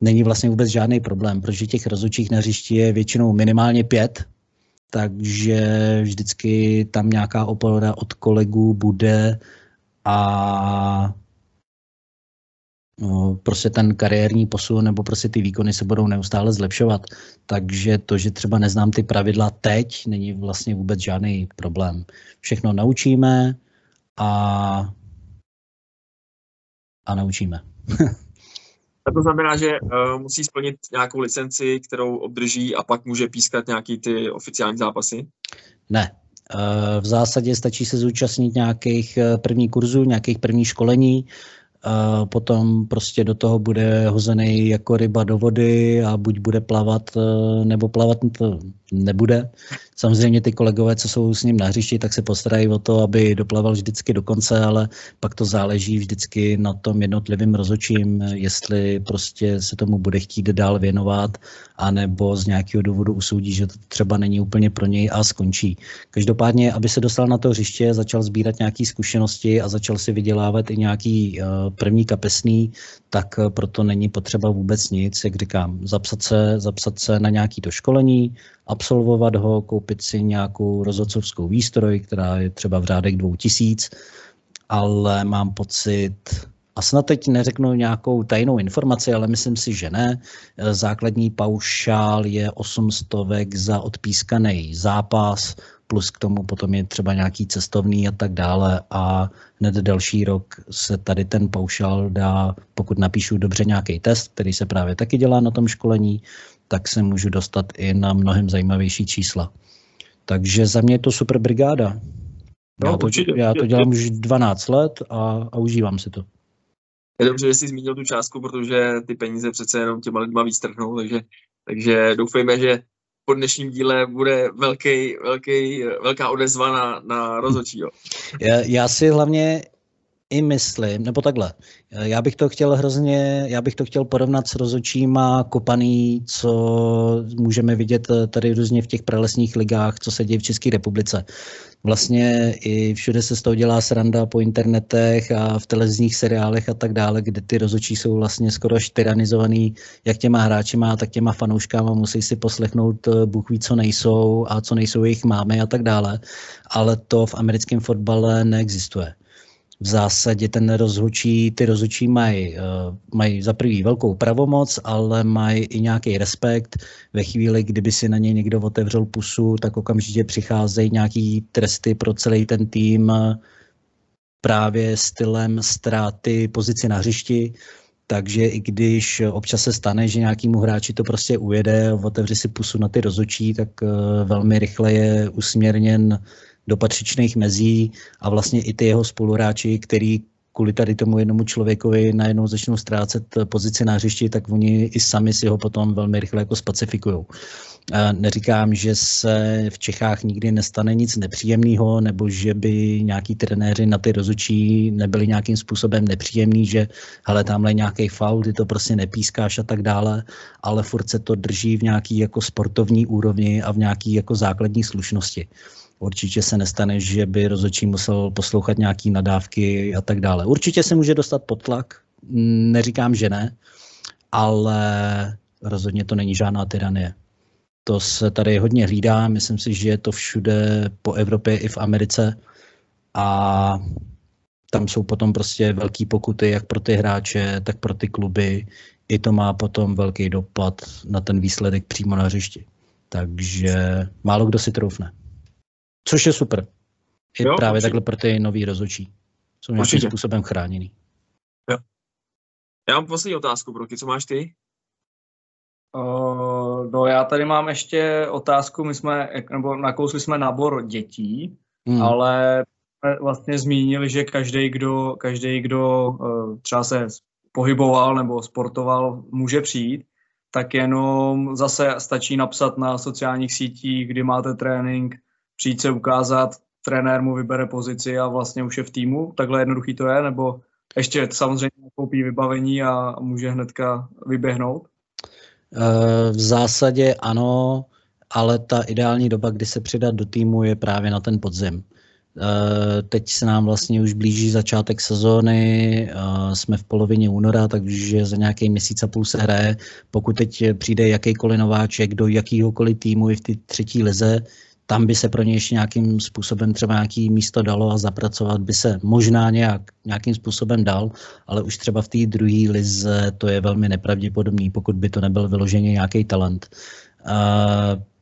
není vlastně vůbec žádný problém, protože těch rozučích na hřišti je většinou minimálně pět, takže vždycky tam nějaká opora od kolegů bude a no, prostě ten kariérní posun nebo prostě ty výkony se budou neustále zlepšovat. Takže to, že třeba neznám ty pravidla teď, není vlastně vůbec žádný problém. Všechno naučíme a, a naučíme. <laughs> A to znamená, že uh, musí splnit nějakou licenci, kterou obdrží a pak může pískat nějaký ty oficiální zápasy? Ne. Uh, v zásadě stačí se zúčastnit nějakých eh, prvních kurzů, nějakých prvních školení, a potom prostě do toho bude hozený jako ryba do vody a buď bude plavat, nebo plavat to nebude. Samozřejmě ty kolegové, co jsou s ním na hřišti, tak se postarají o to, aby doplaval vždycky do konce, ale pak to záleží vždycky na tom jednotlivým rozočím, jestli prostě se tomu bude chtít dál věnovat, anebo z nějakého důvodu usoudí, že to třeba není úplně pro něj a skončí. Každopádně, aby se dostal na to hřiště, začal sbírat nějaké zkušenosti a začal si vydělávat i nějaký uh, první kapesný, tak uh, proto není potřeba vůbec nic, jak říkám, zapsat se, zapsat se na nějaký doškolení, absolvovat ho, koupit si nějakou rozhodcovskou výstroj, která je třeba v řádech dvou tisíc, ale mám pocit, a snad teď neřeknu nějakou tajnou informaci, ale myslím si, že ne. Základní paušál je 800 za odpískaný zápas, plus k tomu potom je třeba nějaký cestovný a tak dále a hned další rok se tady ten paušál dá, pokud napíšu dobře nějaký test, který se právě taky dělá na tom školení, tak se můžu dostat i na mnohem zajímavější čísla. Takže za mě je to super brigáda. No, já, to, určitě, já to dělám už 12 let a, a užívám si to. Je dobře, že jsi zmínil tu částku, protože ty peníze přece jenom těma lidma víc trhnou, takže, takže doufejme, že po dnešním díle bude velký, velký, velká odezva na, na rozhodčího. Já, já si hlavně i myslím, nebo takhle, já bych to chtěl hrozně, já bych to chtěl porovnat s rozočíma kopaný, co můžeme vidět tady různě v těch pralesních ligách, co se děje v České republice. Vlastně i všude se z toho dělá sranda po internetech a v televizních seriálech a tak dále, kde ty rozočí jsou vlastně skoro až tyranizovaný jak těma hráčima, tak těma fanouškama, musí si poslechnout eh, Bůh ví, co nejsou a co nejsou jejich mámy a tak dále. Ale to v americkém fotbale neexistuje v zásadě ten rozhodčí, ty rozhodčí mají, mají za prvý velkou pravomoc, ale mají i nějaký respekt. Ve chvíli, kdyby si na ně někdo otevřel pusu, tak okamžitě přicházejí nějaký tresty pro celý ten tým právě stylem ztráty pozici na hřišti, takže i když občas se stane, že nějakýmu hráči to prostě ujede, otevře si pusu na ty rozočí, tak eh, velmi rychle je usměrněn do patřičných mezí a vlastně i ty jeho spoluhráči, který kvůli tady tomu jednomu člověkovi najednou začnou ztrácet pozici na hřišti, tak oni i sami si ho potom velmi rychle jako spacifikují. Neříkám, že se v Čechách nikdy nestane nic nepříjemného, nebo že by nějaký trenéři na ty rozučí nebyli nějakým způsobem nepříjemný, že hele, tamhle nějaký faul, ty to prostě nepískáš a tak dále, ale furt se to drží v nějaký jako sportovní úrovni a v nějaký jako základní slušnosti. Určitě se nestane, že by rozhodčí musel poslouchat nějaký nadávky a tak dále. Určitě se může dostat pod tlak, neříkám, že ne, ale rozhodně to není žádná tyranie. To se tady hodně hlídá, myslím si, že je to všude po Evropě i v Americe a tam jsou potom prostě velký pokuty jak pro ty hráče, tak pro ty kluby. I to má potom velký dopad na ten výsledek přímo na hřišti. Takže málo kdo si troufne. Což je super. I jo, právě určitě. takhle pro ty nový rozhodčí. Jsou nějakým určitě. způsobem chráněný. Jo. Já mám poslední otázku, Broky, co máš ty? Uh, no já tady mám ještě otázku, my jsme, nebo nakousli jsme nábor dětí, hmm. ale vlastně zmínili, že každý, kdo, každý, kdo uh, třeba se pohyboval nebo sportoval, může přijít, tak jenom zase stačí napsat na sociálních sítích, kdy máte trénink, přijít se ukázat, trenér mu vybere pozici a vlastně už je v týmu. Takhle jednoduchý to je, nebo ještě samozřejmě koupí vybavení a může hnedka vyběhnout? Eh, v zásadě ano, ale ta ideální doba, kdy se přidat do týmu, je právě na ten podzim. Eh, teď se nám vlastně už blíží začátek sezóny, eh, jsme v polovině února, takže za nějaký měsíc a půl se hraje. Pokud teď přijde jakýkoliv nováček do jakýhokoliv týmu i v té třetí lize, tam by se pro ně ještě nějakým způsobem třeba nějaký místo dalo a zapracovat by se možná nějak, nějakým způsobem dal, ale už třeba v té druhé lize to je velmi nepravděpodobný, pokud by to nebyl vyloženě nějaký talent.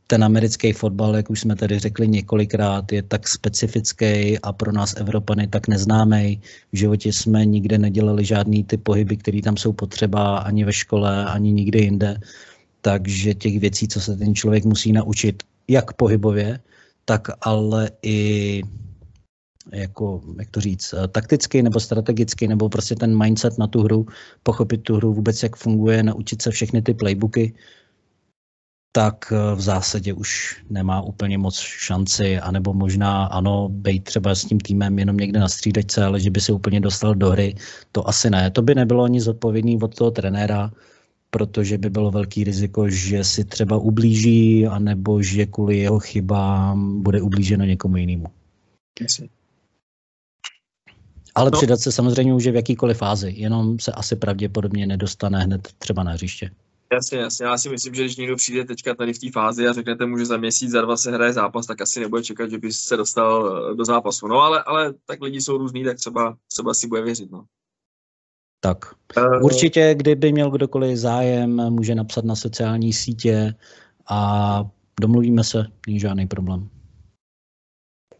ten americký fotbal, jak už jsme tady řekli několikrát, je tak specifický a pro nás Evropany tak neznámý. V životě jsme nikde nedělali žádný ty pohyby, které tam jsou potřeba ani ve škole, ani nikde jinde. Takže těch věcí, co se ten člověk musí naučit, jak pohybově, tak ale i jako, jak to říct, eh, takticky nebo strategicky, nebo prostě ten mindset na tu hru, pochopit tu hru vůbec, jak funguje, naučit se všechny ty playbooky, tak eh, v zásadě už nemá úplně moc šanci, anebo možná ano, být třeba s tím týmem jenom někde na střídačce, ale že by se úplně dostal do hry, to asi ne. To by nebylo ani zodpovědný od toho trenéra, protože by bylo velký riziko, že si třeba ublíží, anebo že kvůli jeho chybám bude ublíženo někomu jinému. Ale no. přidat se samozřejmě může v jakýkoliv fázi, jenom se asi pravděpodobně nedostane hned třeba na hřiště. Jasně, jasně. Já si myslím, že když někdo přijde teďka tady v té fázi a řeknete mu, že za měsíc, za dva se hraje zápas, tak asi nebude čekat, že by se dostal do zápasu. No ale, ale tak lidi jsou různý, tak třeba, třeba si bude věřit. No. Tak uh, určitě, kdyby měl kdokoliv zájem, může napsat na sociální sítě a domluvíme se, není žádný problém.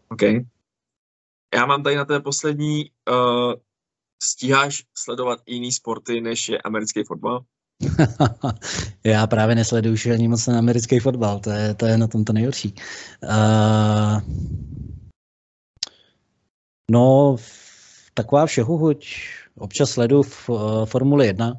OK. Já mám tady na té poslední, uh, stíháš sledovat jiný sporty, než je americký fotbal? <laughs> Já právě nesleduju už ani moc na americký fotbal, to je, to je na tom to nejhorší. Uh, no, taková všehuhuť, Občas sleduju v uh, Formuli 1,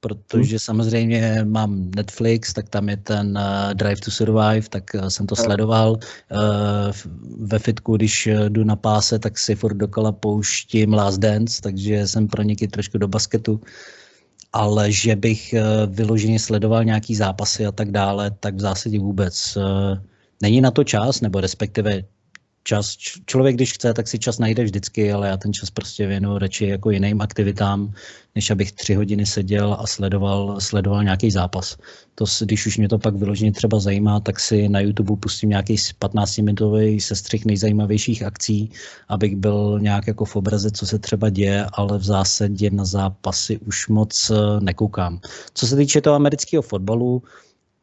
protože hmm. samozřejmě mám Netflix, tak tam je ten uh, Drive to Survive, tak uh, jsem to sledoval. Uh, ve fitku, když jdu na páse, tak si furt dokola pouštím Last Dance, takže jsem pronikl trošku do basketu. Ale že bych uh, vyloženě sledoval nějaký zápasy a tak dále, tak v zásadě vůbec. Uh, není na to čas, nebo respektive čas. Člověk, když chce, tak si čas najde vždycky, ale já ten čas prostě věnu radši jako jiným aktivitám, než abych tři hodiny seděl a sledoval, sledoval nějaký zápas. To, když už mě to pak vyloženě třeba zajímá, tak si na YouTube pustím nějaký 15-minutový sestřih nejzajímavějších akcí, abych byl nějak jako v obraze, co se třeba děje, ale v zásadě na zápasy už moc eh, nekoukám. Co se týče toho amerického fotbalu,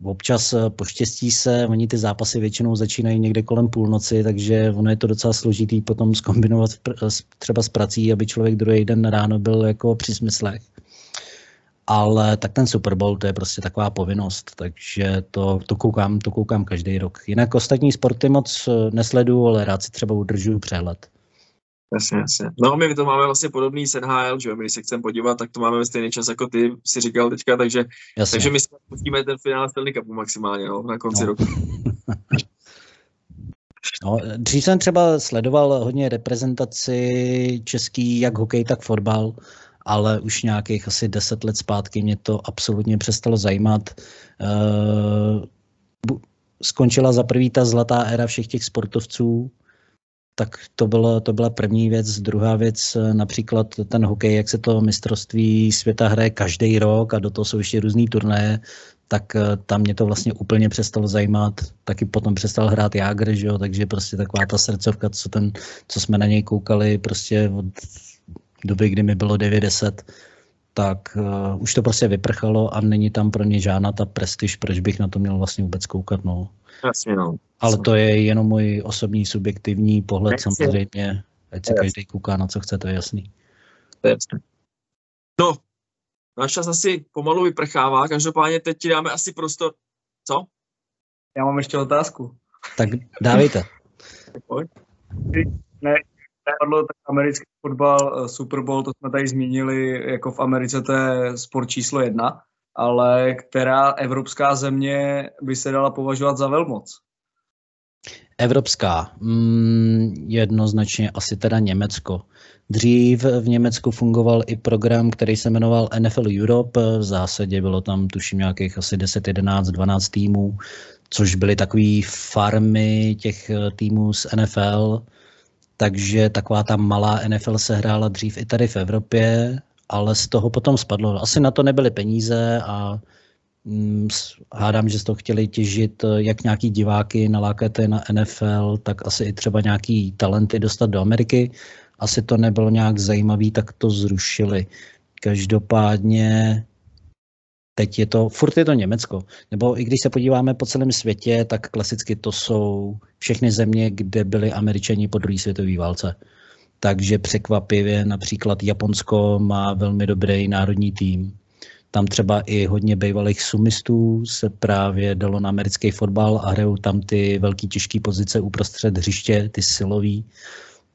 občas eh, poštěstí se, oni ty zápasy většinou začínají někde kolem půlnoci, takže ono je to docela složitý potom zkombinovat třeba s prací, aby člověk druhý den ráno byl jako při smyslech. Ale tak ten Super Bowl to je prostě taková povinnost, takže to, to, koukám, to koukám každý rok. Jinak ostatní sporty moc eh, nesledu, ale rád si třeba udržuju přehled. Jasně, jasně. No my to máme vlastně podobný s NHL, že jo, my když se chceme podívat, tak to máme ve stejný čas jako ty si říkal teďka, takže, takže my si pustíme ten finále Stanley Cupu maximálně, no, na konci no. roku. <laughs> No, dřív jsem třeba sledoval hodně reprezentaci český, jak hokej, tak fotbal, ale už nějakých asi deset let zpátky mě to absolutně přestalo zajímat. Uh, skončila za prvý ta zlatá éra všech těch sportovců, tak to, bylo, to byla první věc. Druhá věc, eh, například ten hokej, jak se to mistrovství světa hraje každý rok a do toho jsou ještě různý turnaje, tak eh, tam mě to vlastně úplně přestalo zajímat. Taky potom přestal hrát Jágr, že jo? takže prostě taková ta srdcovka, co, ten, co jsme na něj koukali prostě od doby, kdy mi bylo 90, tak uh, už to prostě vyprchalo a není tam pro ně žádná ta prestiž, proč bych na to měl vlastně vůbec koukat. No. Jasně, no. Ale to je jenom můj osobní subjektivní pohled Jasně. samozřejmě. Ať se každý kouká na co chce, to je jasný. Jasně. No, náš čas asi pomalu vyprchává, každopádně teď ti dáme asi prostor. Co? Já mám ještě otázku. Tak dávejte. ne, nepadlo tak americký fotbal, eh, Super Bowl, to jsme tady zmínili, jako v Americe to je sport číslo jedna ale která evropská země by se dala považovat za velmoc? Evropská. Mm, jednoznačně asi teda Německo. Dřív v Německu fungoval i program, který se jmenoval NFL Europe. V zásadě bylo tam, tuším, nějakých asi 10, 11, 12 týmů, což byly takové farmy těch týmů z NFL. Takže taková ta malá NFL se hrála dřív i tady v Evropě ale z toho potom spadlo. Asi na to nebyly peníze a hm, hádám, že z toho chtěli těžit eh, jak nějaký diváky, nalákat na NFL, tak asi i třeba nějaký talenty dostat do Ameriky. Asi to nebylo nějak zajímavý, tak to zrušili. Každopádně teď je to, furt je to Německo. Nebo i když se podíváme po celém světě, tak klasicky to jsou všechny země, kde byli američani po druhé světové válce takže překvapivě například Japonsko má velmi dobrý národní tým. Tam třeba i hodně bývalých sumistů se právě dalo na americký fotbal a hrajou tam ty velký těžké pozice uprostřed hřiště, ty silový.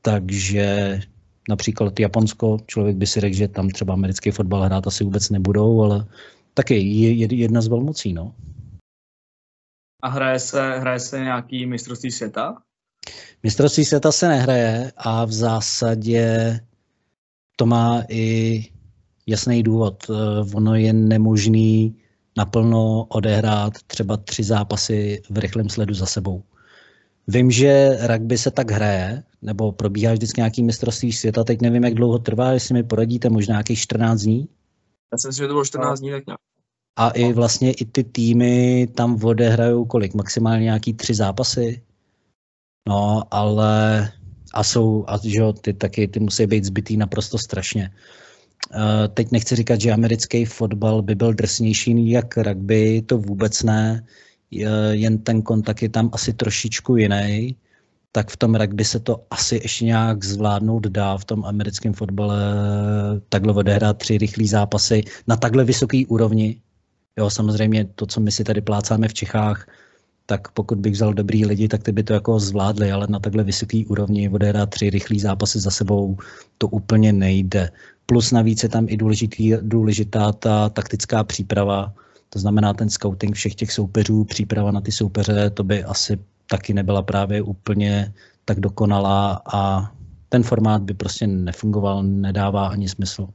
Takže například Japonsko, člověk by si řekl, že tam třeba americký fotbal hrát asi vůbec nebudou, ale taky je jedna z velmocí. No. A hraje se, hraje se nějaký mistrovství světa? Mistrovství světa se nehraje a v zásadě to má i jasný důvod. Eh, ono je nemožný naplno odehrát třeba tři zápasy v rychlém sledu za sebou. Vím, že rugby se tak hraje, nebo probíhá vždycky nějaký mistrovství světa, teď nevím, jak dlouho trvá, jestli mi poradíte, možná nějakých 14 dní? Já si myslím, že to bylo 14 dní, tak nějak. A i vlastně i ty týmy tam odehrajou kolik? Maximálně nějaký tři zápasy? No, ale a jsou, a že jo, ty taky, ty musí být zbytý naprosto strašně. Uh, teď nechci říkat, že americký fotbal by byl drsnější jak rugby, to vůbec ne, jen ten kontakt je tam asi trošičku jiný, tak v tom rugby se to asi ještě nějak zvládnout dá v tom americkém fotbale takhle odehrát tři rychlé zápasy na takhle vysoké úrovni. Jo, samozřejmě to, co my si tady plácáme v Čechách, tak pokud bych vzal dobrý lidi, tak ty by to jako zvládli, ale na takhle vysoký úrovni odehrát tři rychlé zápasy za sebou, to úplně nejde. Plus navíc je tam i důležitý, důležitá ta taktická příprava, to znamená ten scouting všech těch soupeřů, příprava na ty soupeře, to by asi taky nebyla právě úplně tak dokonalá a ten formát by prostě nefungoval, nedává ani smysl.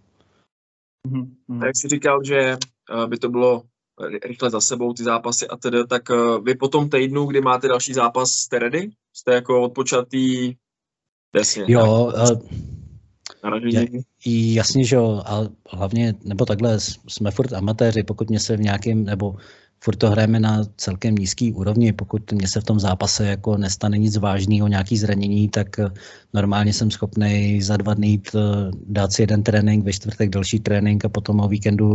Mm-hmm. Jak jsi říkal, že eh, by to bylo rychle za sebou ty zápasy a tedy, tak uh, vy po tom týdnu, kdy máte další zápas, jste ready? Jste jako odpočatý? Jasně. Jo, jasně, že jo, a hlavně, nebo takhle, jsme furt amatéři, pokud mě se v nějakém, nebo furt to hrajeme na celkem nízký úrovni. Pokud mě se v tom zápase jako nestane nic vážného, nějaký zranění, tak eh, normálně jsem schopný za dva dny jít, eh, dát si jeden trénink, ve čtvrtek další trénink a potom o víkendu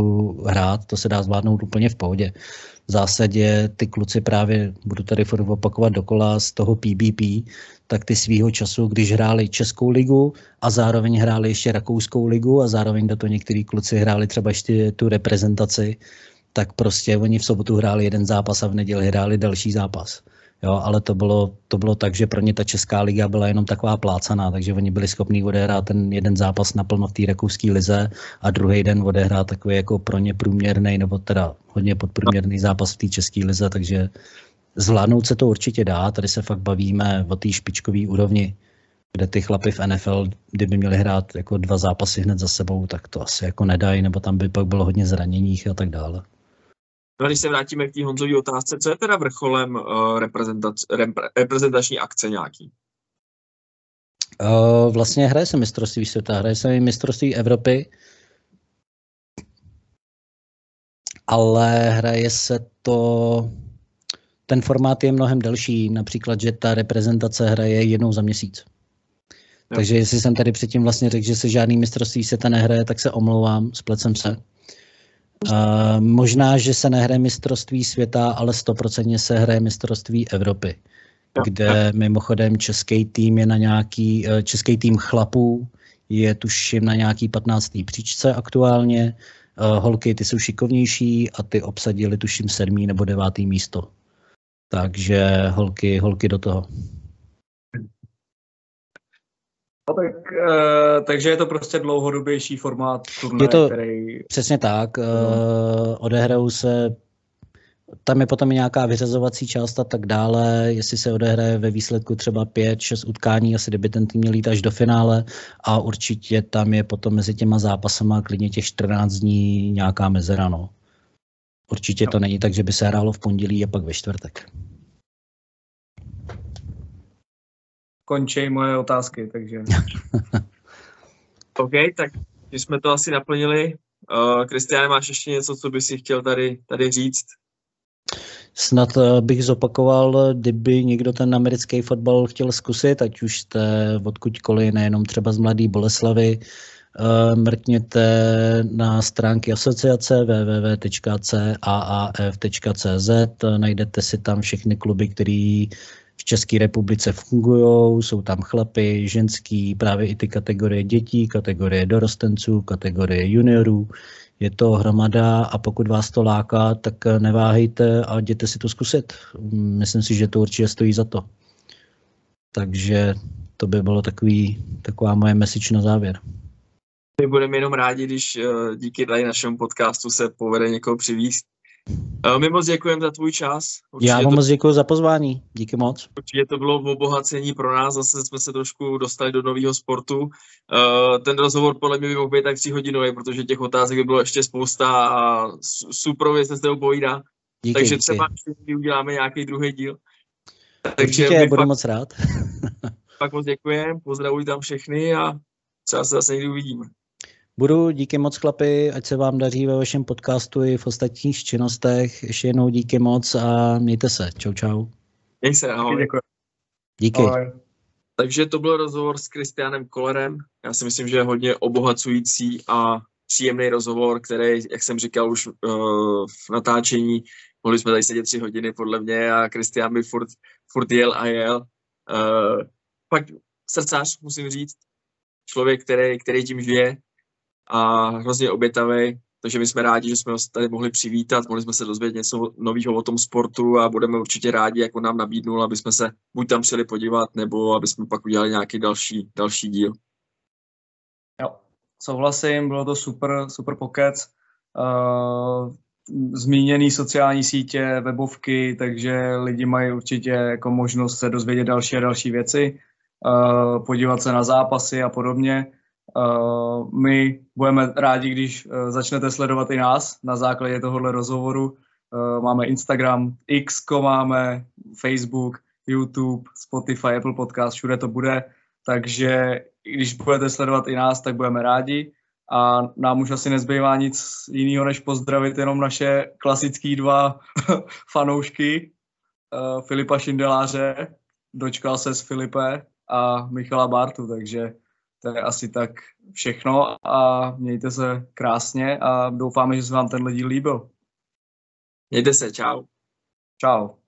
hrát. To se dá zvládnout úplně v pohodě. V zásadě ty kluci právě, budu tady furt opakovat dokola z toho PBP, tak ty svýho času, když hráli Českou ligu a zároveň hráli ještě Rakouskou ligu a zároveň do toho některý kluci hráli třeba ještě tu reprezentaci, tak prostě oni v sobotu hráli jeden zápas a v neděli hráli další zápas. Jo, ale to bylo, to bylo tak, že pro ně ta Česká liga byla jenom taková plácaná, takže oni byli schopni odehrát ten jeden zápas naplno v té rakouské lize a druhý den odehrát takový jako pro ně průměrný, nebo teda hodně podprůměrný zápas v té České lize, takže zvládnout se to určitě dá. Tady se fakt bavíme o té špičkové úrovni, kde ty chlapy v NFL, kdyby měli hrát jako dva zápasy hned za sebou, tak to asi jako nedají, nebo tam by pak bylo hodně zraněních a tak dále. No a když se vrátíme k té Honzové otázce, co je teda vrcholem uh, reprezentační akce nějaký? Uh, vlastně hraje se mistrovství světa, hraje se mistrovství Evropy, ale hraje se to, ten formát je mnohem delší, například, že ta reprezentace hraje jednou za měsíc. Jo. Takže jestli jsem tady předtím vlastně řekl, že se žádný mistrovství světa nehraje, tak se omlouvám, splecem se. Uh, možná, že se nehraje mistrovství světa, ale stoprocentně se hraje mistrovství Evropy, kde mimochodem český tým je na nějaký, uh, český tým chlapů je tuším na nějaký 15. příčce aktuálně. Uh, holky ty jsou šikovnější a ty obsadili tuším sedmý nebo devátý místo. Takže holky, holky do toho. No tak, uh, takže je to prostě dlouhodobější formát turnaje, je to který... Přesně tak. Uh, odehrajou se tam je potom nějaká vyřazovací část a tak dále, jestli se odehraje ve výsledku třeba 5-6 utkání, asi kdyby ten tým měl jít až do finále a určitě tam je potom mezi těma zápasama klidně těch 14 dní nějaká mezera. No. Určitě no. to není tak, že by se hrálo v pondělí a pak ve čtvrtek. Končí moje otázky, takže... <laughs> OK, tak když jsme to asi naplnili. Uh, Kristiane, uh, máš ještě něco, co bys si chtěl tady, tady říct? Snad uh, bych zopakoval, kdyby někdo ten americký fotbal chtěl zkusit, ať už jste odkudkoliv, nejenom třeba z Mladé Boleslavy, uh, mrkněte na stránky asociace www.caaf.cz, najdete si tam všechny kluby, které v České republice fungují, jsou tam chlapy, ženský, právě i ty kategorie dětí, kategorie dorostenců, kategorie juniorů. Je to hromada a pokud vás to láká, tak neváhejte a jděte si to zkusit. Myslím si, že to určitě stojí za to. Takže to by bylo takový, taková moje message na závěr. My budeme jenom rádi, když eh, díky tady našemu podcastu se povede někoho přivízt Eh, my moc děkujeme za tvůj čas. Určitě Já vám to, moc děkuji za pozvání. Díky moc. Určitě to bylo obohacení pro nás. Zase jsme se trošku dostali do nového sportu. Uh, ten rozhovor podle mě by mohl být tak tři hodinový, protože těch otázek by bylo ještě spousta a super se s tebou povídá. Díky, Takže díky. třeba uděláme nějaký druhý díl. Takže Určitě, budu pak, moc rád. <laughs> pak moc děkujeme, pozdravuji tam všechny a třeba se zase někdy uvidíme. Budu, díky moc chlapi, ať se vám daří ve vašem podcastu i v ostatních činnostech. Ještě jednou díky moc a mějte se. Čau, čau. Měj se, ahoj. Děkuji. Díky. Ahoj. Takže to byl rozhovor s Kristianem Kolerem. Já si myslím, že je hodně obohacující a příjemný rozhovor, který, jak jsem říkal už uh, v natáčení, mohli jsme tady sedět tři hodiny podle mě a Kristian by furt, furt jel a jel. Uh, pak srdcář, musím říct, člověk, který, který tím žije, a hrozně obětavý, takže my jsme rádi, že jsme ho tady mohli přivítat, mohli jsme se dozvědět něco nového o tom sportu a budeme určitě rádi, jak on nám nabídnul, aby jsme se buď tam přijeli podívat, nebo aby jsme pak udělali nějaký další, další díl. Jo, souhlasím, bylo to super, super pokec. Uh, zmíněný sociální sítě, webovky, takže lidi mají určitě jako možnost se dozvědět další a další věci, uh, podívat se na zápasy a podobně. Uh, my budeme rádi, když uh, začnete sledovat i nás na základě tohohle rozhovoru, uh, máme Instagram, X máme, Facebook, YouTube, Spotify, Apple Podcast, všude to bude, takže když budete sledovat i nás, tak budeme rádi. A nám už asi nezbývá nic jiného, než pozdravit jenom naše klasický dva <laughs> fanoušky, Filipa Šindeláře, dočkal se s Filipe a Michala Bartu, takže to je asi tak všechno a mějte se krásně a doufáme, že se vám tenhle díl líbil. Mějte se, čau. Čau.